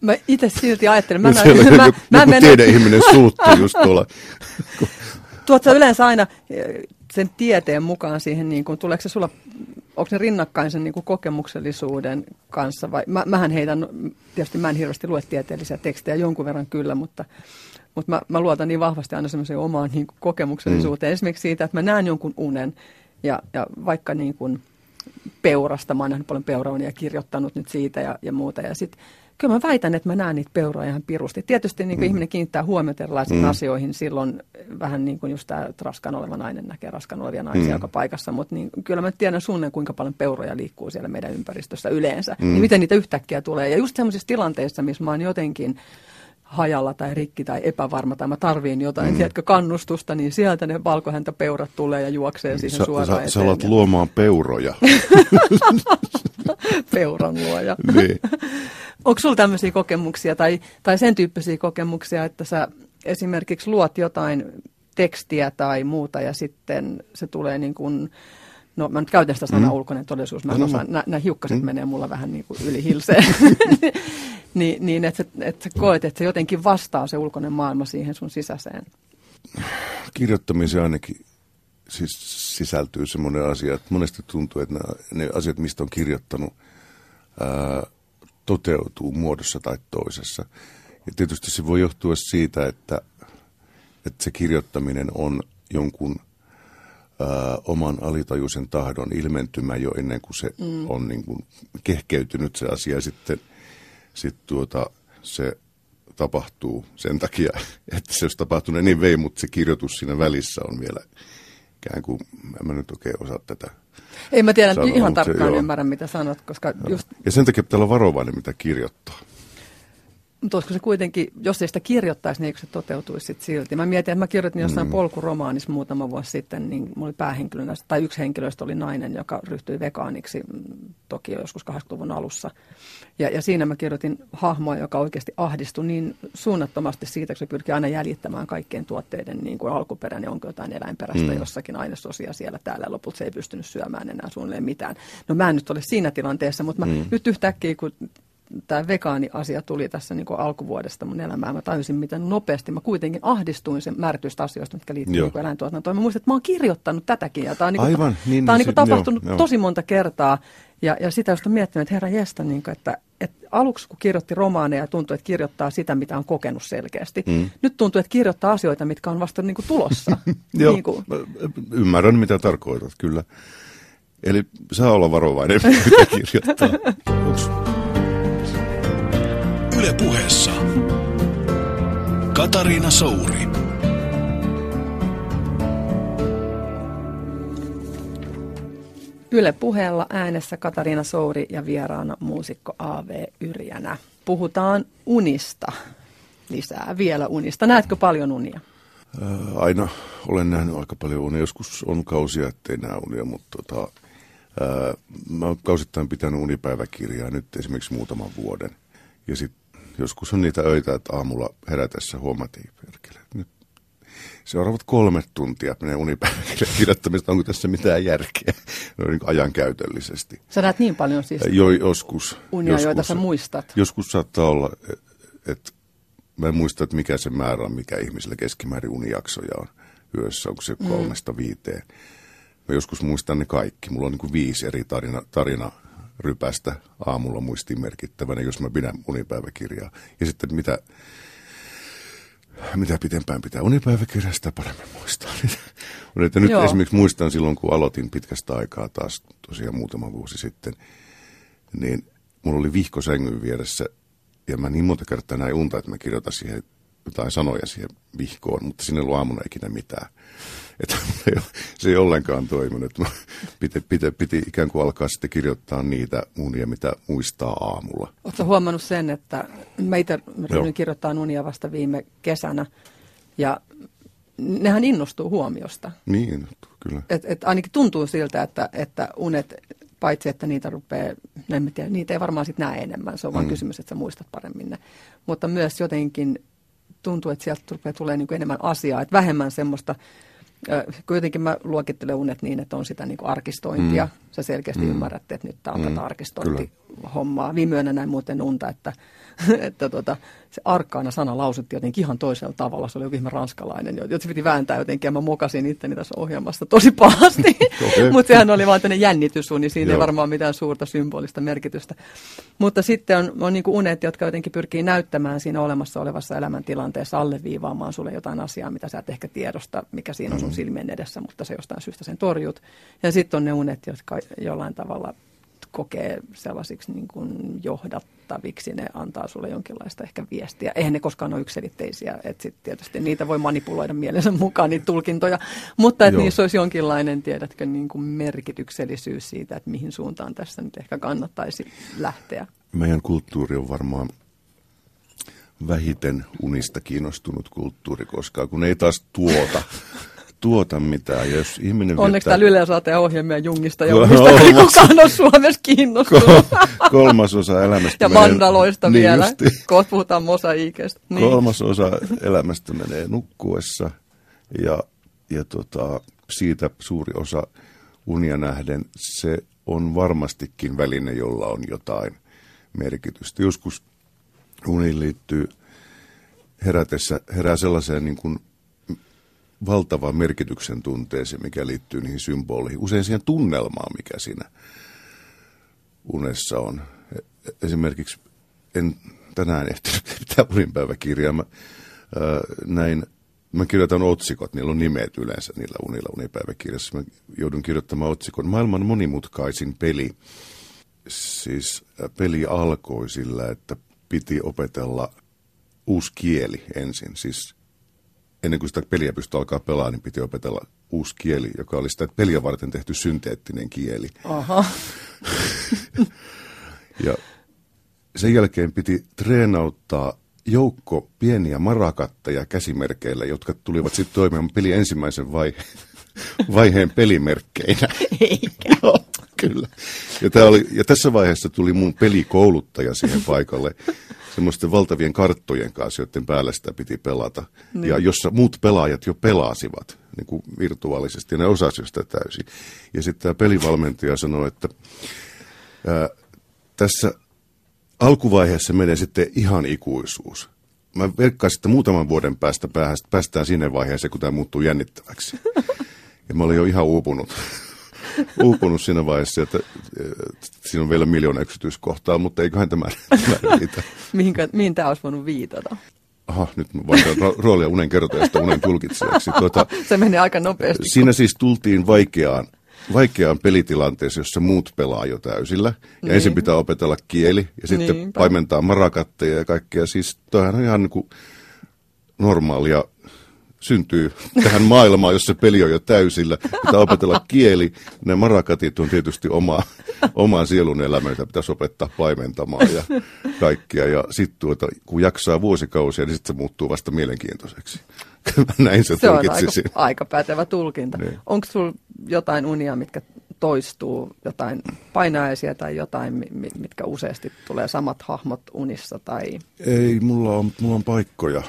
mä itse silti ajattelen, mä, Nyt mä, siellä mä, joku, mä joku menen, tiedeihminen suuttuu just tuolla. tuot sä yleensä aina eh, sen tieteen mukaan siihen, niin kuin, tuleeko se sulla, onko ne rinnakkain sen niin kuin kokemuksellisuuden kanssa? Vai, mä, mähän heitän, tietysti mä en hirveästi lue tieteellisiä tekstejä, jonkun verran kyllä, mutta, mutta mä, mä luotan niin vahvasti aina semmoiseen omaan niin kuin kokemuksellisuuteen, mm. esimerkiksi siitä, että mä näen jonkun unen ja, ja vaikka niin kuin peurasta, mä oon nähnyt paljon peuraunia ja kirjoittanut nyt siitä ja, ja muuta. Ja sitten kyllä mä väitän, että mä näen niitä peuroja ihan pirusti. Tietysti niin kuin mm. ihminen kiinnittää huomiota erilaisiin mm. asioihin silloin vähän niin kuin just tämä raskan oleva nainen näkee raskan olevia naisia mm. joka paikassa, mutta niin, kyllä mä tiedän suunnilleen, kuinka paljon peuroja liikkuu siellä meidän ympäristössä yleensä. Mm. Niin miten niitä yhtäkkiä tulee. Ja just sellaisissa tilanteissa, missä mä oon jotenkin hajalla tai rikki tai epävarma tai mä tarviin jotain, mm. tiedätkö, kannustusta, niin sieltä ne valkohäntäpeurat tulee ja juoksee siihen sä, suoraan sä, eteen. sä alat luomaan peuroja. Peuran luoja. niin. Onko sulla tämmöisiä kokemuksia tai, tai sen tyyppisiä kokemuksia, että sä esimerkiksi luot jotain tekstiä tai muuta ja sitten se tulee niin kuin, no mä nyt käytän sitä sanaa mm. ulkoinen todellisuus, mä No, osaa, no. nämä, nämä hiukkaset Mm. menee mulla vähän niin kuin yli hilseen. niin, niin että sä, että sä koet, että se jotenkin vastaa se ulkoinen maailma siihen sun sisäiseen. Kirjoittamiseen ainakin siis sisältyy semmoinen asia, että monesti tuntuu, että nämä, ne asiat, mistä on kirjoittanut, ää, toteutuu muodossa tai toisessa. Ja tietysti se voi johtua siitä, että, että se kirjoittaminen on jonkun ää, oman alitajuisen tahdon ilmentymä jo ennen kuin se mm. on niin kuin kehkeytynyt se asia. Ja sitten sit tuota, se tapahtuu sen takia, että se olisi tapahtunut niin vei, mutta se kirjoitus siinä välissä on vielä ikään kuin, en mä nyt oikein osaa tätä. Ei mä tiedä, Sano, ihan se- tarkkaan joo. ymmärrän mitä sanot, koska just Ja sen takia pitää olla varovainen, mitä kirjoittaa. Mutta olisiko se kuitenkin, jos ei sitä kirjoittaisi, niin eikö se toteutuisi sit silti? Mä mietin, että mä kirjoitin jossain mm. polkuromaanissa muutama vuosi sitten, niin mulla oli päähenkilönä, tai yksi henkilöistä oli nainen, joka ryhtyi vegaaniksi mm, toki jo joskus 80-luvun alussa. Ja, ja siinä mä kirjoitin hahmoa, joka oikeasti ahdistui niin suunnattomasti siitä, kun se pyrkii aina jäljittämään kaikkien tuotteiden niin kuin alkuperän ja onko jotain eläinperäistä mm. jossakin ainesosia siellä täällä. Lopulta se ei pystynyt syömään enää suunnilleen mitään. No mä en nyt ole siinä tilanteessa, mutta mä Mm. nyt yhtäkkiä, kun tämä vegaani-asia tuli tässä niin kuin alkuvuodesta mun elämään. Mä tajusin, miten nopeasti mä kuitenkin ahdistuin sen määrityistä asioista, mitkä liittyy niin eläintuotantoon. Mä muistan, että mä oon kirjoittanut tätäkin ja tämä on, niin kuin, Aivan, niin, tämä on niin niin kuin se- tapahtunut joo. tosi monta kertaa. Ja, ja sitä just on miettinyt, että herra jesta, niin kuin, että, että aluksi kun kirjoitti romaaneja, tuntui, että kirjoittaa sitä, mitä on kokenut selkeästi. Mm. Nyt tuntuu, että kirjoittaa asioita, mitkä on vasta niin kuin tulossa. Joo, niin kuin, mä ymmärrän mitä tarkoitat, kyllä. Eli saa olla varovainen, mitä kirjoittaa. Onks- Yle puheessa. Katariina Souri. Yle puheella äänessä Katariina Souri ja vieraana muusikko A.V. Yrjänä. Puhutaan unista lisää, vielä unista. Näetkö paljon unia? Ää, Aina olen nähnyt aika paljon unia. Joskus on kausia, ettei näe unia, mutta tota, ää, mä oon kausittain pitänyt unipäiväkirjaa nyt esimerkiksi muutaman vuoden. Ja sitten joskus on niitä öitä, että aamulla herätessä huomatiin, perkele, nyt seuraavat kolme tuntia menee unipäiväkirjan kirjoittamista. Onko tässä mitään järkeä no, niin ajankäytöllisesti? Sä näet niin paljon siis Jo, joskus. unia, joskus, joita sä muistat. Joskus saattaa olla, että mä en muista, että mikä se määrä on, mikä ihmisillä keskimäärin unijaksoja on yössä, onko se kolmesta viiteen. Mä joskus muistan ne kaikki. Mulla on niin kuin viisi eri tarina, tarina rypästä aamulla muistiin merkittävänä, jos mä pidän unipäiväkirjaa. Ja sitten mitä, mitä pitempään pitää unipäiväkirjaa, sitä paremmin muistaa. Mutta että nyt Joo. esimerkiksi muistan silloin, kun aloitin pitkästä aikaa taas tosiaan muutama vuosi sitten, niin mulla oli vihko sängyn vieressä ja mä niin monta kertaa näin unta, että mä kirjoitan siihen jotain sanoja siihen vihkoon, mutta sinne ei ollut aamuna ikinä mitään. Että se ei, ollenkaan toiminut. Mä piti, piti, piti ikään kuin alkaa sitten kirjoittaa niitä unia, mitä muistaa aamulla. Oletko huomannut sen, että Joo. ryhdyin kirjoittaa unia vasta viime kesänä ja nehän innostuu huomiosta. Niin, kyllä. Et, et ainakin tuntuu siltä, että, että unet, paitsi että niitä rupeaa, en tiedä, niitä ei varmaan sitten näe enemmän, se on vain Mm. kysymys, että sä muistat paremmin ne. Mutta myös jotenkin tuntuu, että sieltä rupeaa tulee niin enemmän asiaa, että vähemmän semmoista, jotenkin mä luokittelen unet niin, että on sitä niin arkistointia. Mm. Sä selkeästi Mm. ymmärrätte, että nyt tämä on Mm, tätä arkistointihommaa. Viime yönä näin muuten unta, että, että tota, se arkkaana sana lausuttiin jotenkin ihan toisella tavalla. Se oli joku ihme ranskalainen, jota se piti vääntää jotenkin ja mä mokasin itteni tässä ohjelmassa tosi pahasti. Mutta sehän oli vaan tämmöinen jännitysuni, siinä ei Joo. varmaan mitään suurta symbolista merkitystä. Mutta sitten on, on niin unet, jotka jotenkin pyrkii näyttämään siinä olemassa olevassa elämäntilanteessa alleviivaamaan sulle jotain asiaa, mitä sä et ehkä tiedosta, mikä siinä on sun silmien edessä, mutta se jostain syystä sen torjut. Ja sitten on ne unet, jotka jollain tavalla kokee sellaisiksi niin kuin kannattaviksi, ne antaa sulle jonkinlaista ehkä viestiä. Eihän ne koskaan ole yksilitteisiä, että sitten tietysti niitä voi manipuloida mielensä mukaan, niitä tulkintoja, mutta että niissä olisi jonkinlainen, tiedätkö, niin kuin merkityksellisyys siitä, että mihin suuntaan tässä nyt ehkä kannattaisi lähteä. Meidän kulttuuri on varmaan vähiten unista kiinnostunut kulttuuri koskaan, kun ei taas tuota tuota mitään. Jos ihminen Onneksi viettää... täällä Yle saa ohjelmia jungista ja unista, ei kukaan ole Suomessa kiinnostunut. Kolmasosa elämästä Ja menee... mandaloista niin vielä. Kohta puhutaan mosaiikesta. Niin. Kolmasosa elämästä menee nukkuessa ja, ja tota, siitä suuri osa unia nähden se on varmastikin väline, jolla on jotain merkitystä. Joskus uniin liittyy herätessä, herää sellaiseen niin kuin valtava merkityksen tunteeseen, mikä liittyy niihin symboleihin. Usein siihen tunnelmaan, mikä siinä unessa on. Esimerkiksi en tänään ehtinyt pitää uninpäiväkirjaa. Mä, ää, näin, mä kirjoitan otsikot, niillä on nimet yleensä niillä unilla unipäiväkirjassa. Mä joudun kirjoittamaan otsikon Maailman monimutkaisin peli. Siis peli alkoi sillä, että piti opetella uusi kieli ensin. Siis ennen kuin sitä peliä pystyi alkaa pelaa, niin piti opetella uusi kieli, joka oli sitä peliä varten tehty synteettinen kieli. Aha. ja sen jälkeen piti treenauttaa joukko pieniä marakatteja käsimerkeillä, jotka tulivat sitten toimimaan peli ensimmäisen vaiheen, vaiheen pelimerkkeinä. Eikä. Kyllä. Ja, tää oli, ja tässä vaiheessa tuli mun pelikouluttaja siihen paikalle semmoisten valtavien karttojen kanssa, joiden päällä sitä piti pelata. Niin. Ja jossa muut pelaajat jo pelasivat niin kuin virtuaalisesti, ja ne osasivat sitä täysin. Ja sitten tämä pelivalmentaja sanoi, että ää, tässä alkuvaiheessa menee sitten ihan ikuisuus. Mä verkkaisin, että muutaman vuoden päästä päästään sinne vaiheeseen, kun tämä muuttuu jännittäväksi. Ja mä olin jo ihan uupunut uupunut siinä vaiheessa, että, että siinä on vielä miljoona yksityiskohtaa, mutta eiköhän tämä, tämä riitä. Mihinkä, mihin tämä olisi voinut viitata? Aha, nyt vaihdan roolia unen kertojasta unen tulkitsijaksi. Tuota, Se menee aika nopeasti. Siinä siis tultiin vaikeaan, vaikeaan pelitilanteeseen, jossa muut pelaa jo täysillä. Ja niin. ensin pitää opetella kieli ja sitten Niinpä. paimentaa marakatteja ja kaikkea. Siis toihan on ihan niin kuin normaalia syntyy tähän maailmaan, jossa peli on jo täysillä. Pitää opetella kieli. Ne marakatit on tietysti oma, oman sielun elämä, jota pitäisi opettaa paimentamaan ja kaikkia. Ja sitten tuota, kun jaksaa vuosikausia, niin sitten se muuttuu vasta mielenkiintoiseksi. Näin se, se on aika, aika pätevä tulkinta. Niin. Onko sinulla jotain unia, mitkä toistuu, jotain painajaisia tai jotain, mitkä useasti tulee samat hahmot unissa? Tai... Ei, mulla on, mulla on paikkoja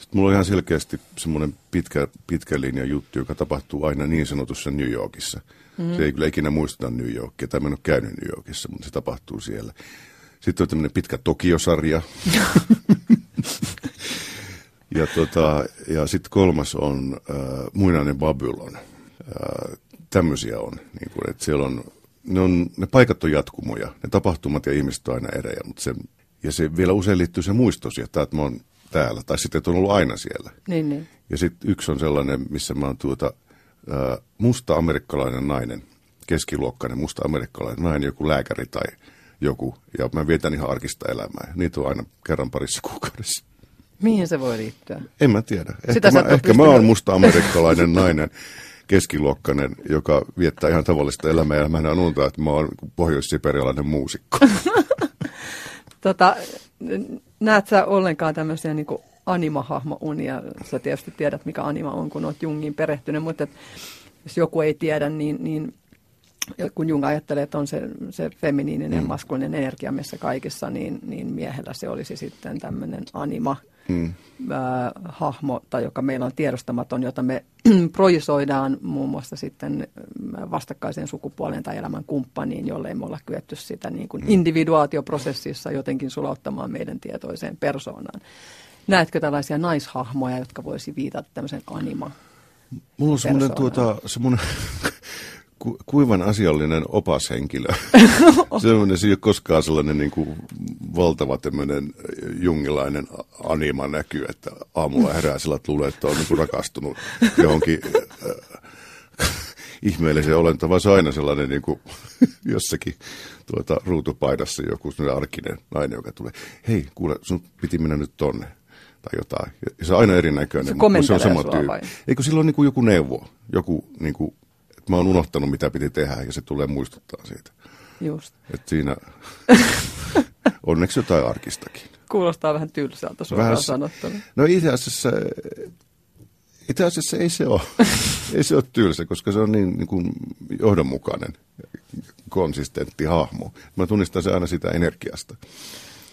sitten mulla on ihan selkeästi semmoinen pitkä, pitkä linja juttu, joka tapahtuu aina niin sanotussa New Yorkissa. Mm. Se ei kyllä ikinä muistuta New Yorkia, tai mä en ole käynyt New Yorkissa, mutta se tapahtuu siellä. Sitten on tämmöinen pitkä Tokio-sarja. ja tota, ja sitten kolmas on äh, Muinainen Babylon. Äh, tämmöisiä on. Niin kuin, että siellä on ne, on, ne paikat on jatkumoja, ne tapahtumat ja ihmiset on aina erejä, mutta se, ja se vielä usein liittyy se muistosi, että, että mä oon täällä, tai sitten on ollut aina siellä. Niin, niin. Ja sitten yksi on sellainen, missä mä oon tuota, ää, musta amerikkalainen nainen, keskiluokkainen musta amerikkalainen nainen, joku lääkäri tai joku, ja mä vietän ihan arkista elämää. Niitä on aina kerran parissa kuukaudessa. Mihin se voi liittyä? En mä tiedä. Ehkä, mä, ehkä mä oon musta amerikkalainen nainen, keskiluokkainen, joka viettää ihan tavallista elämää, ja mä en unta, että mä oon pohjois-siperialainen muusikko. tota, näet sä ollenkaan tämmöisiä niin animahahmo-unia? Sä tietysti tiedät, mikä anima on, kun oot Jungin perehtynyt, mutta et, jos joku ei tiedä, niin, niin kun Jung ajattelee, että on se, se feminiininen ja mm. maskulinen energia meissä kaikissa, niin, niin miehellä se olisi sitten tämmöinen anima, mm. äh, hahmo, tai joka meillä on tiedostamaton, jota me projisoidaan muun muassa sitten vastakkaiseen sukupuoleen tai elämän kumppaniin, jollei me olla kyetty sitä niin kuin mm. individuaatioprosessissa jotenkin sulauttamaan meidän tietoiseen persoonaan. Näetkö tällaisia naishahmoja, jotka voisi viitata tämmöisen anima Mulla on semmoinen, tuota, semmoinen ku, kuivan asiallinen opashenkilö. Sellainen, se ei ole koskaan sellainen niin kuin valtava tämmöinen jungilainen anima näkyy, että aamulla herää sillä, että luulee, että on niin kuin rakastunut johonkin, ihmeellisen olento, vaan se on aina sellainen niin kuin, jossakin tuota, ruutupaidassa joku arkinen nainen, joka tulee, hei kuule, sun piti mennä nyt tonne tai jotain. Ja se on aina erinäköinen, Se mutta se on sama tyyppi. vai? Eikö silloin niin kuin joku neuvo, joku, niin kuin, mä oon unohtanut mitä piti tehdä ja se tulee muistuttaa siitä. Just. Että siinä onneksi jotain arkistakin. Kuulostaa vähän tylsältä suoraan Vähän sanottuna. No itse asiassa, itse asiassa ei se ole, ei se ole tylsä, koska se on niin, niin kuin johdonmukainen, konsistentti hahmo. Mä tunnistan se aina sitä energiasta.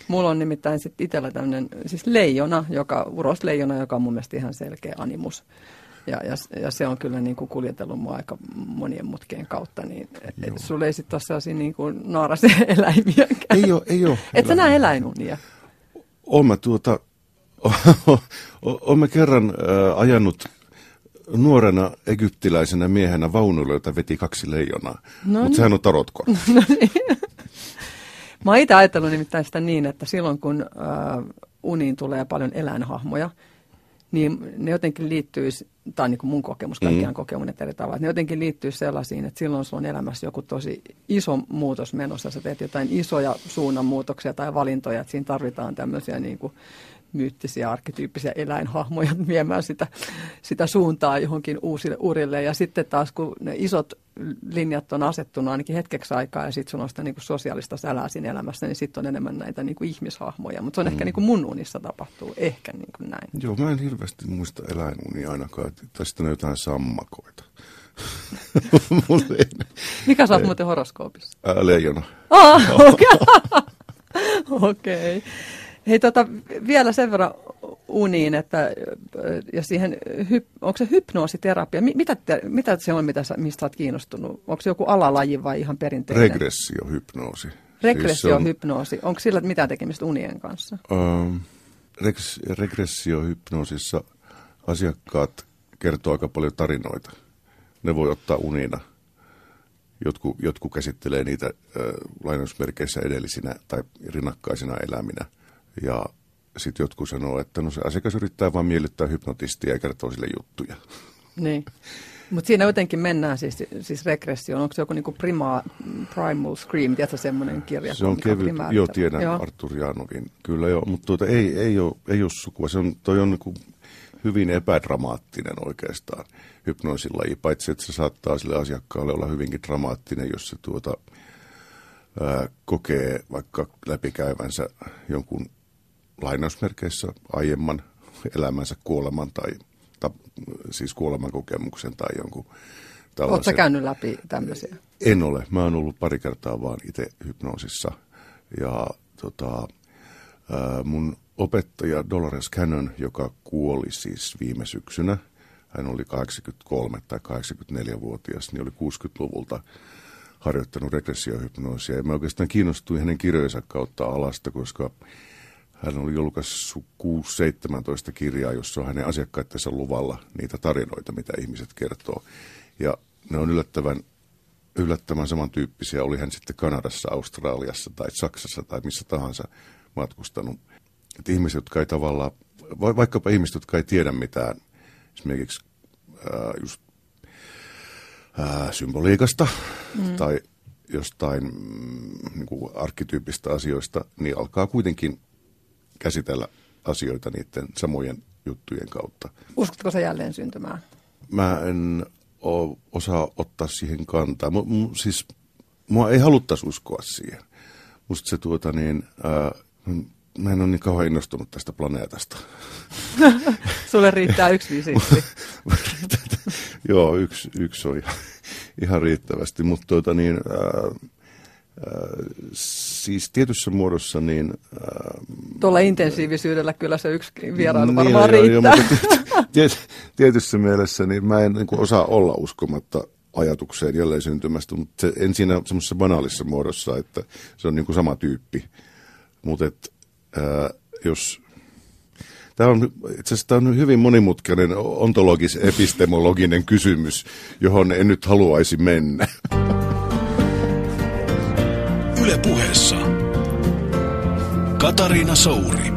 Mulla on nimittäin sitten itsellä tämmöinen, siis leijona, joka, urosleijona, joka on mun mielestä ihan selkeä animus. Ja, ja, ja se on kyllä niin kuin kuljetellut mua aika monien mutkien kautta, niin et, sulla ei sitten ole sellaisia niin kuin eläimiäkään. Ei ole, ei ole. Et sä näe eläinunia? Oon mä tuota, oon mä kerran äh, ajanut nuorena egyptiläisenä miehenä vaunuilla, jota veti kaksi leijonaa. No Mutta sehän on tarotkortti. Mä oon itse ajatellut nimittäin sitä niin, että silloin kun äh, uniin tulee paljon eläinhahmoja, niin ne jotenkin liittyisi, tämä on niin kuin mun kokemus, kaikkiaan mm. kokemunet eri tavalla, ne jotenkin liittyy sellaisiin, että silloin sulla on elämässä joku tosi iso muutos menossa, sä teet jotain isoja suunnanmuutoksia tai valintoja, että siinä tarvitaan tämmöisiä niin kuin myyttisiä, arkkityyppisiä eläinhahmoja viemään sitä, sitä suuntaa johonkin uusille urille. Ja sitten taas, kun ne isot linjat on asettunut ainakin hetkeksi aikaa ja sitten sulla on sitä niin kuin sosiaalista sälää siinä elämässä, niin sitten on enemmän näitä niin kuin ihmishahmoja. Mutta se on mm. ehkä niin kuin mun unissa tapahtuu, ehkä niin kuin näin. Joo, mä en hirveästi muista eläinunia ainakaan, että- tai sitten on jotain sammakoita. Mikä sä oot muuten horoskoopissa? ää, leijona. Ah, okei. Okei. Hei, tota, vielä sen verran uniin, että äh, ja siihen, onko se hypnoositerapia? Mi- Mitä, te, mitä se on, mitä sä, mistä oot kiinnostunut? Onko se joku alalaji vai ihan perinteinen? Regressiohypnoosi. Regressiohypnoosi. Onko sillä mitään tekemistä unien kanssa? Ähm, regs- regressiohypnoosissa asiakkaat kertoo aika paljon tarinoita. Ne voi ottaa unina. Jotkut, jotkut käsittelee niitä äh, lainausmerkeissä edellisinä tai rinnakkaisina eläminä. Ja sitten jotkut sanoo, että no se asiakas yrittää vain miellyttää hypnotistia ja kertoo sille juttuja. Niin. Mutta siinä jotenkin mennään siis, siis regressioon. Onko se joku niinku prima, Primal Scream, tiedätkö semmoinen kirja? Se on kevyt, primääri- joo tiedän Joo. Artur Jaanovin, kyllä joo, mutta tuota, ei, ei, ole, ei ole sukua, se on, toi on niin hyvin epädramaattinen oikeastaan hypnoosilaji, paitsi että se saattaa sille asiakkaalle olla hyvinkin dramaattinen, jos se tuota, ää, kokee vaikka läpikäyvänsä jonkun lainausmerkeissä aiemman elämänsä kuoleman tai, ta, siis kuoleman kokemuksen tai jonkun Oletko tällaisen. käynyt läpi tämmöisiä? En ole. Mä oon ollut pari kertaa vaan itse hypnoosissa. Ja tota, mun opettaja Dolores Cannon, joka kuoli siis viime syksynä, hän oli 83 tai 84-vuotias, niin oli 60-luvulta harjoittanut regressiohypnoosia. Ja mä oikeastaan kiinnostuin hänen kirjojensa kautta alasta, koska hän oli julkaissut 6-17 kirjaa, jossa on hänen asiakkaittensa luvalla niitä tarinoita, mitä ihmiset kertoo. Ja ne on yllättävän, yllättävän samantyyppisiä, oli hän sitten Kanadassa, Australiassa tai Saksassa tai missä tahansa matkustanut. Että ihmiset, jotka ei tavallaan, vai- vaikkapa ihmiset, jotka ei tiedä mitään, esimerkiksi ää, just ää, symboliikasta mm. tai jostain mm, niin kuin arkkityyppistä asioista, niin alkaa kuitenkin käsitellä asioita niiden samojen juttujen kautta. Uskotko sä jälleen syntymään? Mä en o, osaa ottaa siihen kantaa. Mu, mu, siis mua ei haluttaisi uskoa siihen. Musta se tuota niin, ää, mä en ole niin kauhean innostunut tästä planeetasta. Sulle riittää yksi visiitti. Joo, yksi, yksi on ihan, ihan riittävästi, mutta tuota niin, ää, ää, siis tietyssä muodossa niin... Ää, Tuolla intensiivisyydellä kyllä se yksi vierailu niin, varmaan joo, riittää. Joo, mutta tiet, tietyssä mielessä niin mä en niin kuin osaa olla uskomatta ajatukseen jälleen syntymästä, mutta se, en siinä semmoisessa banaalissa muodossa, että se on niin kuin sama tyyppi. Mutta et, ää, jos... Tämä on, itse asiassa tämä on hyvin monimutkainen ontologis-epistemologinen kysymys, johon en nyt haluaisi mennä. Yle puheessa. Katariina Souri.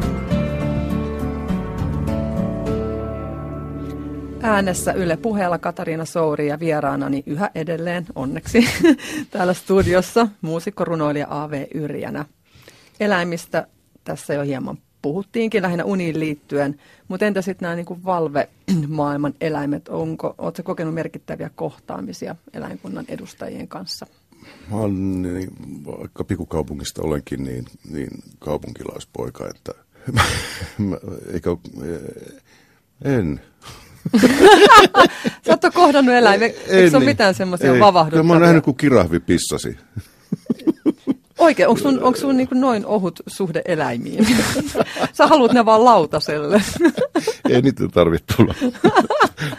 Äänessä Yle puheella Katariina Souri ja vieraanani yhä edelleen, onneksi, täällä studiossa muusikko, runoilija A.V. Yrjänä. Eläimistä tässä jo hieman puhuttiinkin lähinnä uniin liittyen, mutta entä sitten nämä niin valve-maailman eläimet? Onko, oletko kokenut merkittäviä kohtaamisia eläinkunnan edustajien kanssa? Mä olen, niin, vaikka pikkukaupungista olenkin, niin, niin kaupunkilaispoika, että mä, eikä, en. Sä oot kohdannut eläimiä. Eikö se ole mitään semmoisia vavahduttavia? Mä oon nähnyt, kun kirahvi pissasi. Oikein, onko sun, onko sun niin noin ohut suhde eläimiin? Sä haluat ne vaan lautaselle. Ei niitä tarvitse tulla.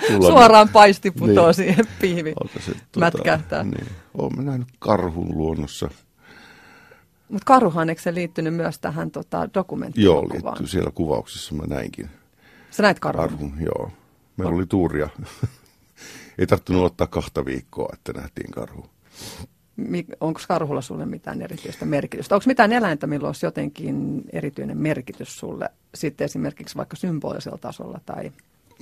tulla Suoraan paisti putoo niin. siihen pihvi. Se, tuota, mätkähtää. Niin. Olen nähnyt karhun luonnossa. Mutta karhuhan, eikö se liittynyt myös tähän tota, dokumenttiin? Joo, liittyy siellä kuvauksessa, mä näinkin. Sä näit karhun? Karhun, joo. Meillä oli tuuria. Ei tarttunut ottaa kahta viikkoa, että nähtiin karhu onko karhulla sulle mitään erityistä merkitystä? Onko mitään eläintä, millä olisi jotenkin erityinen merkitys sulle sitten esimerkiksi vaikka symbolisella tasolla tai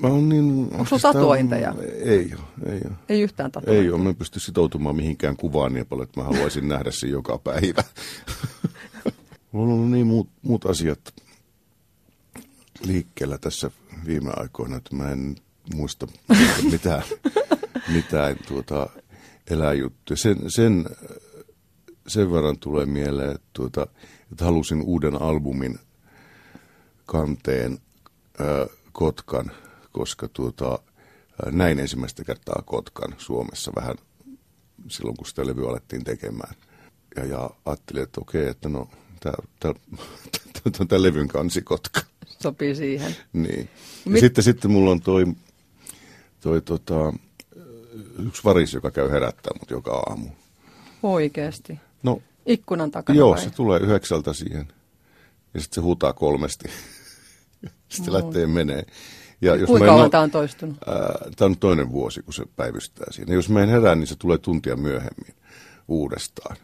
Mä on niin, Onko sulla tatuointeja? Ei ole, ei ole. Ei yhtään tatuointeja? Ei ole, mä en pysty sitoutumaan mihinkään kuvaan niin paljon, että mä haluaisin nähdä sen joka päivä. Mulla on niin muut, muut asiat liikkeellä tässä viime aikoina, että mä en muista mitään, mitään tuota, eläjuttu. Sen, sen, sen verran tulee mieleen, että, tuota, että halusin uuden albumin kanteen ää, Kotkan, koska tuota, näin ensimmäistä kertaa Kotkan Suomessa vähän silloin, kun sitä levyä alettiin tekemään. Ja, ja ajattelin, että okei, että no, tämä levyn kansi Kotka. Sopii siihen. Niin. Ja Mit... sitten, sitten mulla on toi, toi tota, yksi varis, joka käy herättää mut joka aamu. Oikeasti? No, Ikkunan takana Joo, vai? se tulee yhdeksältä siihen. Ja sitten se huutaa kolmesti. sitten no. lähtee menee. Ja jos Kuinka kauan tämä on toistunut? Tämä on toinen vuosi, kun se päivystää siinä. Jos mä en herää, niin se tulee tuntia myöhemmin uudestaan.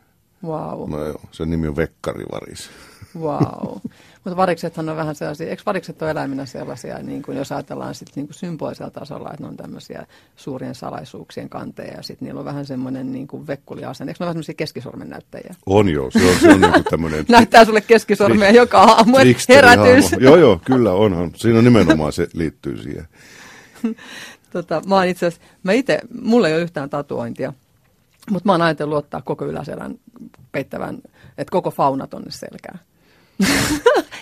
Wow. No joo, sen nimi on Vekkarivaris. Wow. Mutta variksethan on vähän sellaisia, eikö varikset ole eläiminä sellaisia, niin kuin jos ajatellaan sit niin kuin symbolisella tasolla, että ne on tämmöisiä suurien salaisuuksien kanteja ja sitten niillä on vähän semmoinen niin kuin vekkuliasenne. Eikö ne ole vähän semmoisia keskisormen näyttäjiä? On joo, se on, se on niin kuin tämmöinen... Näyttää sulle keskisormea joka aamu, herätys. Joo joo, kyllä onhan. Siinä on nimenomaan se liittyy siihen. tota, mä oon itse asiassa, mä itse, mulla ei ole yhtään tatuointia. Mutta mä oon ajatellut ottaa koko yläselän peittävän, että koko fauna tonne selkään.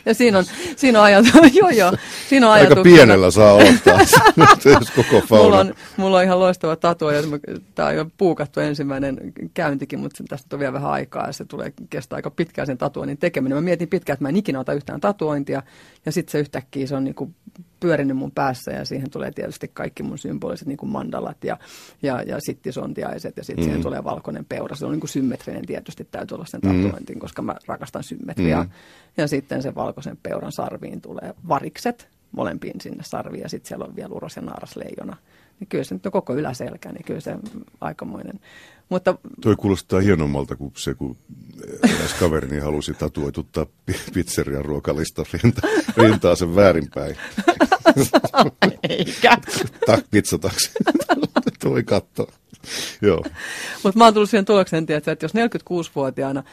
Ja siinä on, siinä on ajatus, joo joo, siinä on Aika pienellä saa ottaa, koko fauna. Mulla on, mulla on ihan loistava tatua, ja tämä on jo puukattu ensimmäinen käyntikin, mutta tästä on vielä vähän aikaa, ja se tulee kestää aika pitkään sen tatuoinnin tekeminen. Mä mietin pitkään, että mä en ikinä ota yhtään tatuointia, ja sitten se yhtäkkiä se on niin kuin pyörinyt mun päässä ja siihen tulee tietysti kaikki mun symboliset niin kuin mandalat ja, ja, ja sittisontiaiset ja sitten mm. siihen tulee valkoinen peura. Se on niin kuin symmetrinen tietysti, täytyy olla sen mm. tatuointin, koska mä rakastan symmetriaa. Mm. Ja sitten sen valkoisen peuran sarviin tulee varikset molempiin sinne sarviin ja sitten siellä on vielä uros ja naaras leijona. Niin kyllä se nyt on koko yläselkä, niin kyllä se aikamoinen. Mutta, Toi kuulostaa hienommalta kuin se, kun eräs kaverini halusi tatuoituttaa pizzerian ruokalista rinta, rintaa sen väärinpäin. Eikä. Tak, pizzataksi. Toi katto. Joo. Mutta mä oon tullut siihen tulokseen, että jos 46-vuotiaana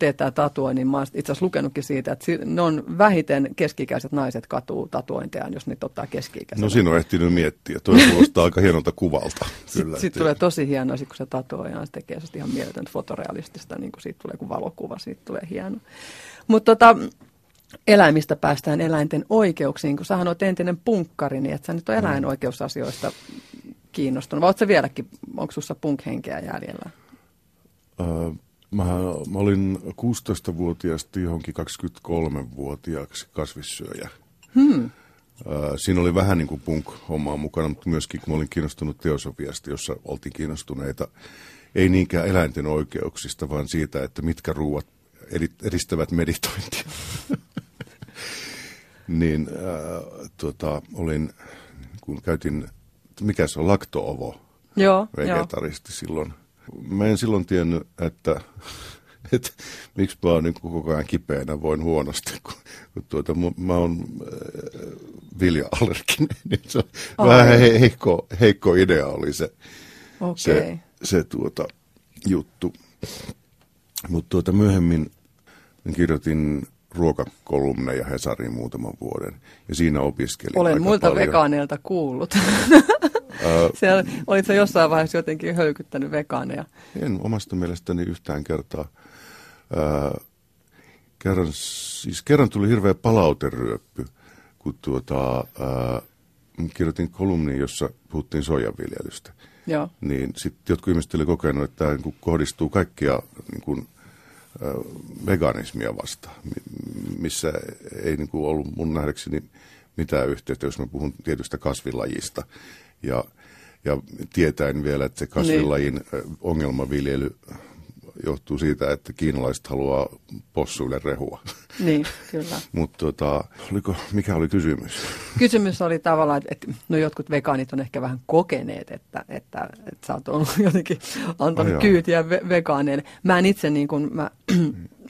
teettää tatua, niin mä oon itse asiassa lukenutkin siitä, että ne on vähiten keskikäiset naiset katuu tatuointejaan, jos niitä ottaa keski No siinä on ehtinyt miettiä. Tuo kuulostaa aika hienolta kuvalta. Sitten sit tulee tosi hienoa, kun se tatuoja se tekee se ihan mieletöntä fotorealistista, niin kuin siitä tulee kuin valokuva, siitä tulee hieno. Mutta tota, eläimistä päästään eläinten oikeuksiin, kun sähän olet entinen punkkari, niin että sä nyt on mm. eläinoikeusasioista kiinnostunut. Vai oletko vieläkin, onko sinussa punk-henkeä jäljellä? Uh, mä, mä olin 16-vuotiaasta johonkin 23-vuotiaaksi kasvissyöjä. Hmm. Siinä oli vähän niin kuin punk-hommaa mukana, mutta myöskin kun mä olin kiinnostunut teosofiasta, jossa oltiin kiinnostuneita ei niinkään eläinten oikeuksista, vaan siitä, että mitkä ruuat edistävät meditointia. niin äh, tota, olin, kun käytin, mikä se on, laktoovo Joo, vegetaristi jo. silloin. Mä en silloin tiennyt, että, että miksi mä oon niin koko ajan kipeänä, voin huonosti, kun, kun tuota, mä oon äh, vilja-allerginen, niin se Ai. vähän heikko, heikko idea oli se, okay. se, se tuota, juttu. Mutta tuota, myöhemmin kirjoitin ruokakolumneja Hesariin muutaman vuoden. Ja siinä opiskelin Olen muilta paljon. vegaaneilta kuullut. Siellä, olitko jossain vaiheessa jotenkin höykyttänyt vegaaneja? En omasta mielestäni yhtään kertaa. Kerran, siis kerran tuli hirveä palauteryöppy, kun tuota, kirjoitin kolumnin, jossa puhuttiin soijanviljelystä. Joo. Niin sitten jotkut ihmiset oli kokenut, että tämä niin kohdistuu kaikkia niin kuin, veganismia vastaan, missä ei niin kuin ollut mun nähdäkseni mitään yhteyttä, jos mä puhun tietystä kasvilajista. Ja, ja tietäen vielä, että se kasvilajin niin. ongelmaviljely johtuu siitä, että kiinalaiset haluaa possuille rehua. Niin, kyllä. Mutta tota, oliko, mikä oli kysymys? Kysymys oli tavallaan, että no jotkut vegaanit on ehkä vähän kokeneet, että, että, että sä oot ollut jotenkin antanut oh, kyytiä ve- vegaaneille. Mä en itse niin kuin, mä,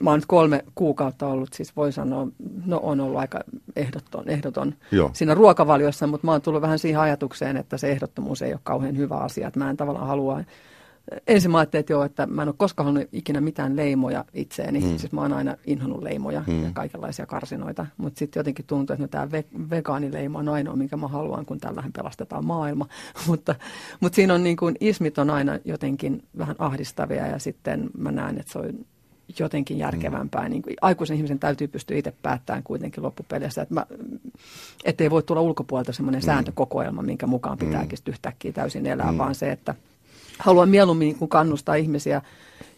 mä oon nyt kolme kuukautta ollut, siis voi sanoa, no on ollut aika ehdoton, ehdoton Joo. siinä ruokavaliossa, mutta mä oon tullut vähän siihen ajatukseen, että se ehdottomuus ei ole kauhean hyvä asia, että mä en tavallaan halua ensin mä ajattelin, että joo, että mä en ole koskaan halunnut ikinä mitään leimoja itseeni. Mm. Siis mä oon aina inhonnut leimoja mm. ja kaikenlaisia karsinoita. Mutta sitten jotenkin tuntuu, että no, tämä ve- vegaanileima on ainoa, minkä mä haluan, kun tällähän pelastetaan maailma. mutta, mutta siinä on niin kuin, ismit on aina jotenkin vähän ahdistavia ja sitten mä näen, että se on jotenkin järkevämpää. Mm. Niin kuin, aikuisen ihmisen täytyy pystyä itse päättämään kuitenkin loppupeleissä, että mä, ettei voi tulla ulkopuolelta semmoinen mm. sääntökokoelma, minkä mukaan pitääkin mm. yhtäkkiä täysin elää, mm. vaan se, että – haluan mieluummin niin kannustaa ihmisiä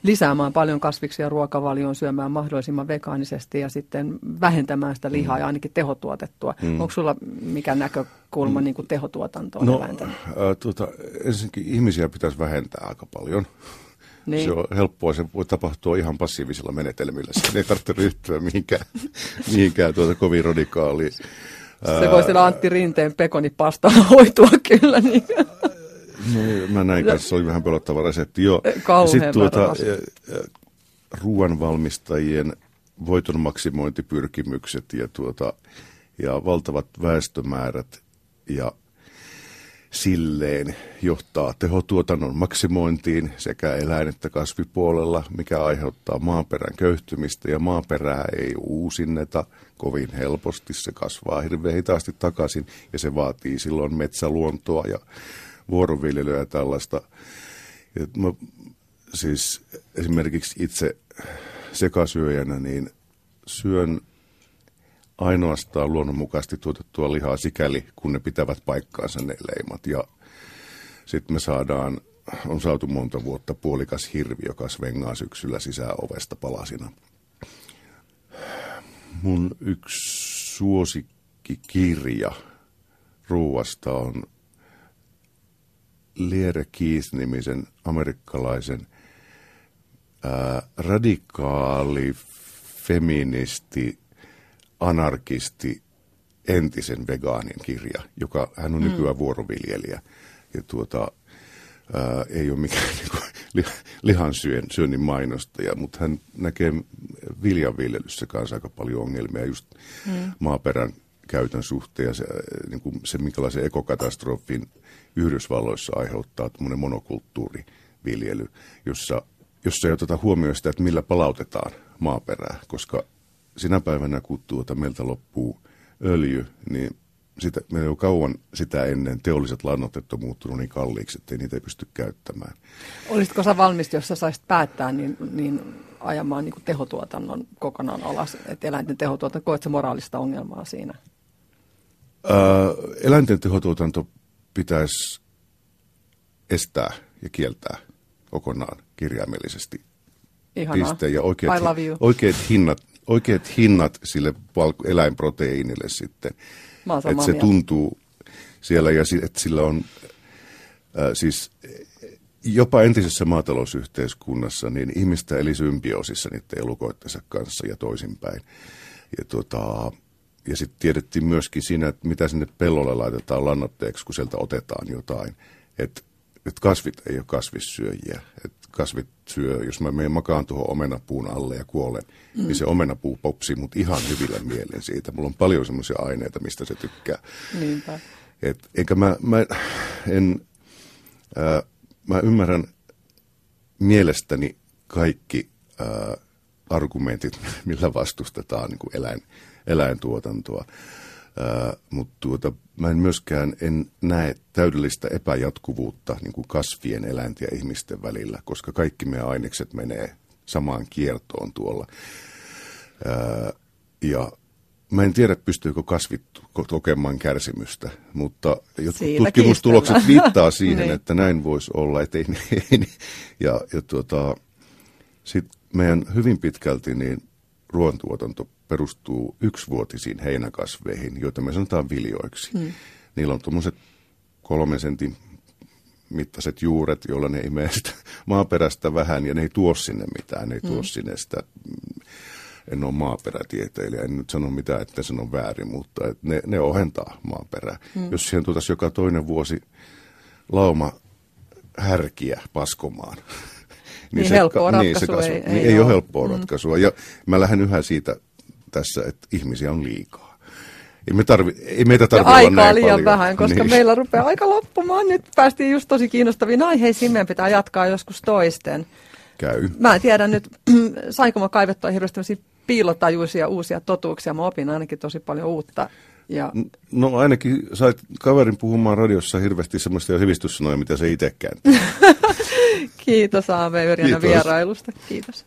lisäämään paljon kasviksia ruokavalioon, syömään mahdollisimman vegaanisesti ja sitten vähentämään sitä lihaa mm. ja ainakin tehotuotettua. Mm. Onko sulla mikä näkökulma mm. niin kuin tehotuotantoon no, Äh, tuota, ensinnäkin ihmisiä pitäisi vähentää aika paljon. Niin. Se on helppoa, se voi tapahtua ihan passiivisilla menetelmillä. Se ei tarvitse ryhtyä mihinkään, mihinkään tuota kovin radikaaliin. Se voi siellä Antti Rinteen pekonipastalla hoitua kyllä. Niin. No, mä näin kanssa, se oli vähän pelottava resepti. Joo. Sitten tuota, ruoanvalmistajien voiton maksimointipyrkimykset ja, tuota, ja valtavat väestömäärät ja silleen johtaa tehotuotannon maksimointiin sekä eläin- että kasvipuolella, mikä aiheuttaa maaperän köyhtymistä ja maaperää ei uusinneta kovin helposti. Se kasvaa hirveän hitaasti takaisin ja se vaatii silloin metsäluontoa ja vuoroviljelyä ja tällaista. Ja mä, siis esimerkiksi itse sekasyöjänä, niin syön ainoastaan luonnonmukaisesti tuotettua lihaa sikäli, kun ne pitävät paikkaansa ne leimat. Ja sitten me saadaan, on saatu monta vuotta puolikas hirvi, joka svengaa syksyllä sisään ovesta palasina. Mun yksi suosikkikirja ruuasta on Liere Keith-nimisen amerikkalaisen ää, radikaali, feministi, anarkisti, entisen vegaanin kirja, joka hän on mm. nykyään vuoroviljelijä. Ja tuota, ää, ei ole mikään niin lihansyön syönnin mainostaja, mutta hän näkee viljanviljelyssä kanssa aika paljon ongelmia just mm. maaperän käytön suhteen ja se, niin kuin se minkälaisen ekokatastrofin Yhdysvalloissa aiheuttaa tämmöinen monokulttuuriviljely, jossa, jossa ei oteta huomioon sitä, että millä palautetaan maaperää, koska sinä päivänä, kun tuota meiltä loppuu öljy, niin sitä, meillä on kauan sitä ennen teolliset lannoitteet on muuttunut niin kalliiksi, että niitä ei pysty käyttämään. Olisitko sä valmis, jos sä saisit päättää, niin, niin ajamaan niin tehotuotannon kokonaan alas, että eläinten tehotuotanto, koet moraalista ongelmaa siinä? Öö, eläinten tehotuotanto pitäisi estää ja kieltää kokonaan kirjaimellisesti. Ihanaa. Piste. Ja oikeat, oikeat, hinnat, oikeat hinnat sille eläinproteiinille sitten. Että se mieltä. tuntuu siellä ja että sillä on äh, siis jopa entisessä maatalousyhteiskunnassa niin ihmistä eli symbioosissa niiden elukoittensa kanssa ja toisinpäin. Ja tota, ja sitten tiedettiin myöskin siinä, että mitä sinne pellolle laitetaan lannoitteeksi, kun sieltä otetaan jotain. Että et kasvit ei ole kasvissyöjiä. Et kasvit syö, jos mä menen makaan tuohon omenapuun alle ja kuolen, mm. niin se omenapuu popsii mut ihan hyvillä mielen siitä. Mulla on paljon semmoisia aineita, mistä se tykkää. Niinpä. Et, enkä mä, mä, en, ää, mä ymmärrän mielestäni kaikki ää, argumentit, millä vastustetaan niin kuin eläin, eläintuotantoa. Mutta tuota, mä en myöskään en näe täydellistä epäjatkuvuutta niin kuin kasvien, eläinten ja ihmisten välillä, koska kaikki meidän ainekset menee samaan kiertoon tuolla. Ää, ja mä en tiedä, pystyykö kasvit kokemaan kärsimystä, mutta jotkut tutkimustulokset viittaa siihen, niin. että näin voisi olla. Että ei, ei, ja, ja tuota, sit meidän hyvin pitkälti niin ruoantuotanto perustuu yksivuotisiin heinäkasveihin, joita me sanotaan viljoiksi. Hmm. Niillä on tuommoiset kolmen sentin mittaiset juuret, joilla ne imee sitä maaperästä vähän ja ne ei tuo sinne mitään, ne ei tuo hmm. sinne sitä, en ole maaperätieteilijä, en nyt sano mitään, että se on väärin, mutta et ne, ne ohentaa maaperää. Hmm. Jos siihen tuotaisiin joka toinen vuosi lauma härkiä paskomaan, niin, niin se, helppoa niin, se kasvu, ei, niin ei, ei ole helppoa mm. ratkaisua. Ja mä lähden yhä siitä tässä, että ihmisiä on liikaa. Ei, me tarvi, ei meitä tarvitse olla aikaa näin liian paljon. vähän, koska niin. meillä rupeaa aika loppumaan. Nyt päästiin just tosi kiinnostaviin aiheisiin. Meidän pitää jatkaa joskus toisten. Käy. Mä en tiedä nyt, sainko mä kaivettua hirveästi piilotajuisia uusia totuuksia. Mä opin ainakin tosi paljon uutta. Ja... No ainakin sait kaverin puhumaan radiossa hirveästi semmoista jo hivistyssanoja, mitä se itsekään. Kiitos Aave Yrjänä vierailusta. Kiitos.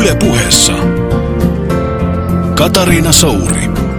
Yle puheessa Katariina Souri.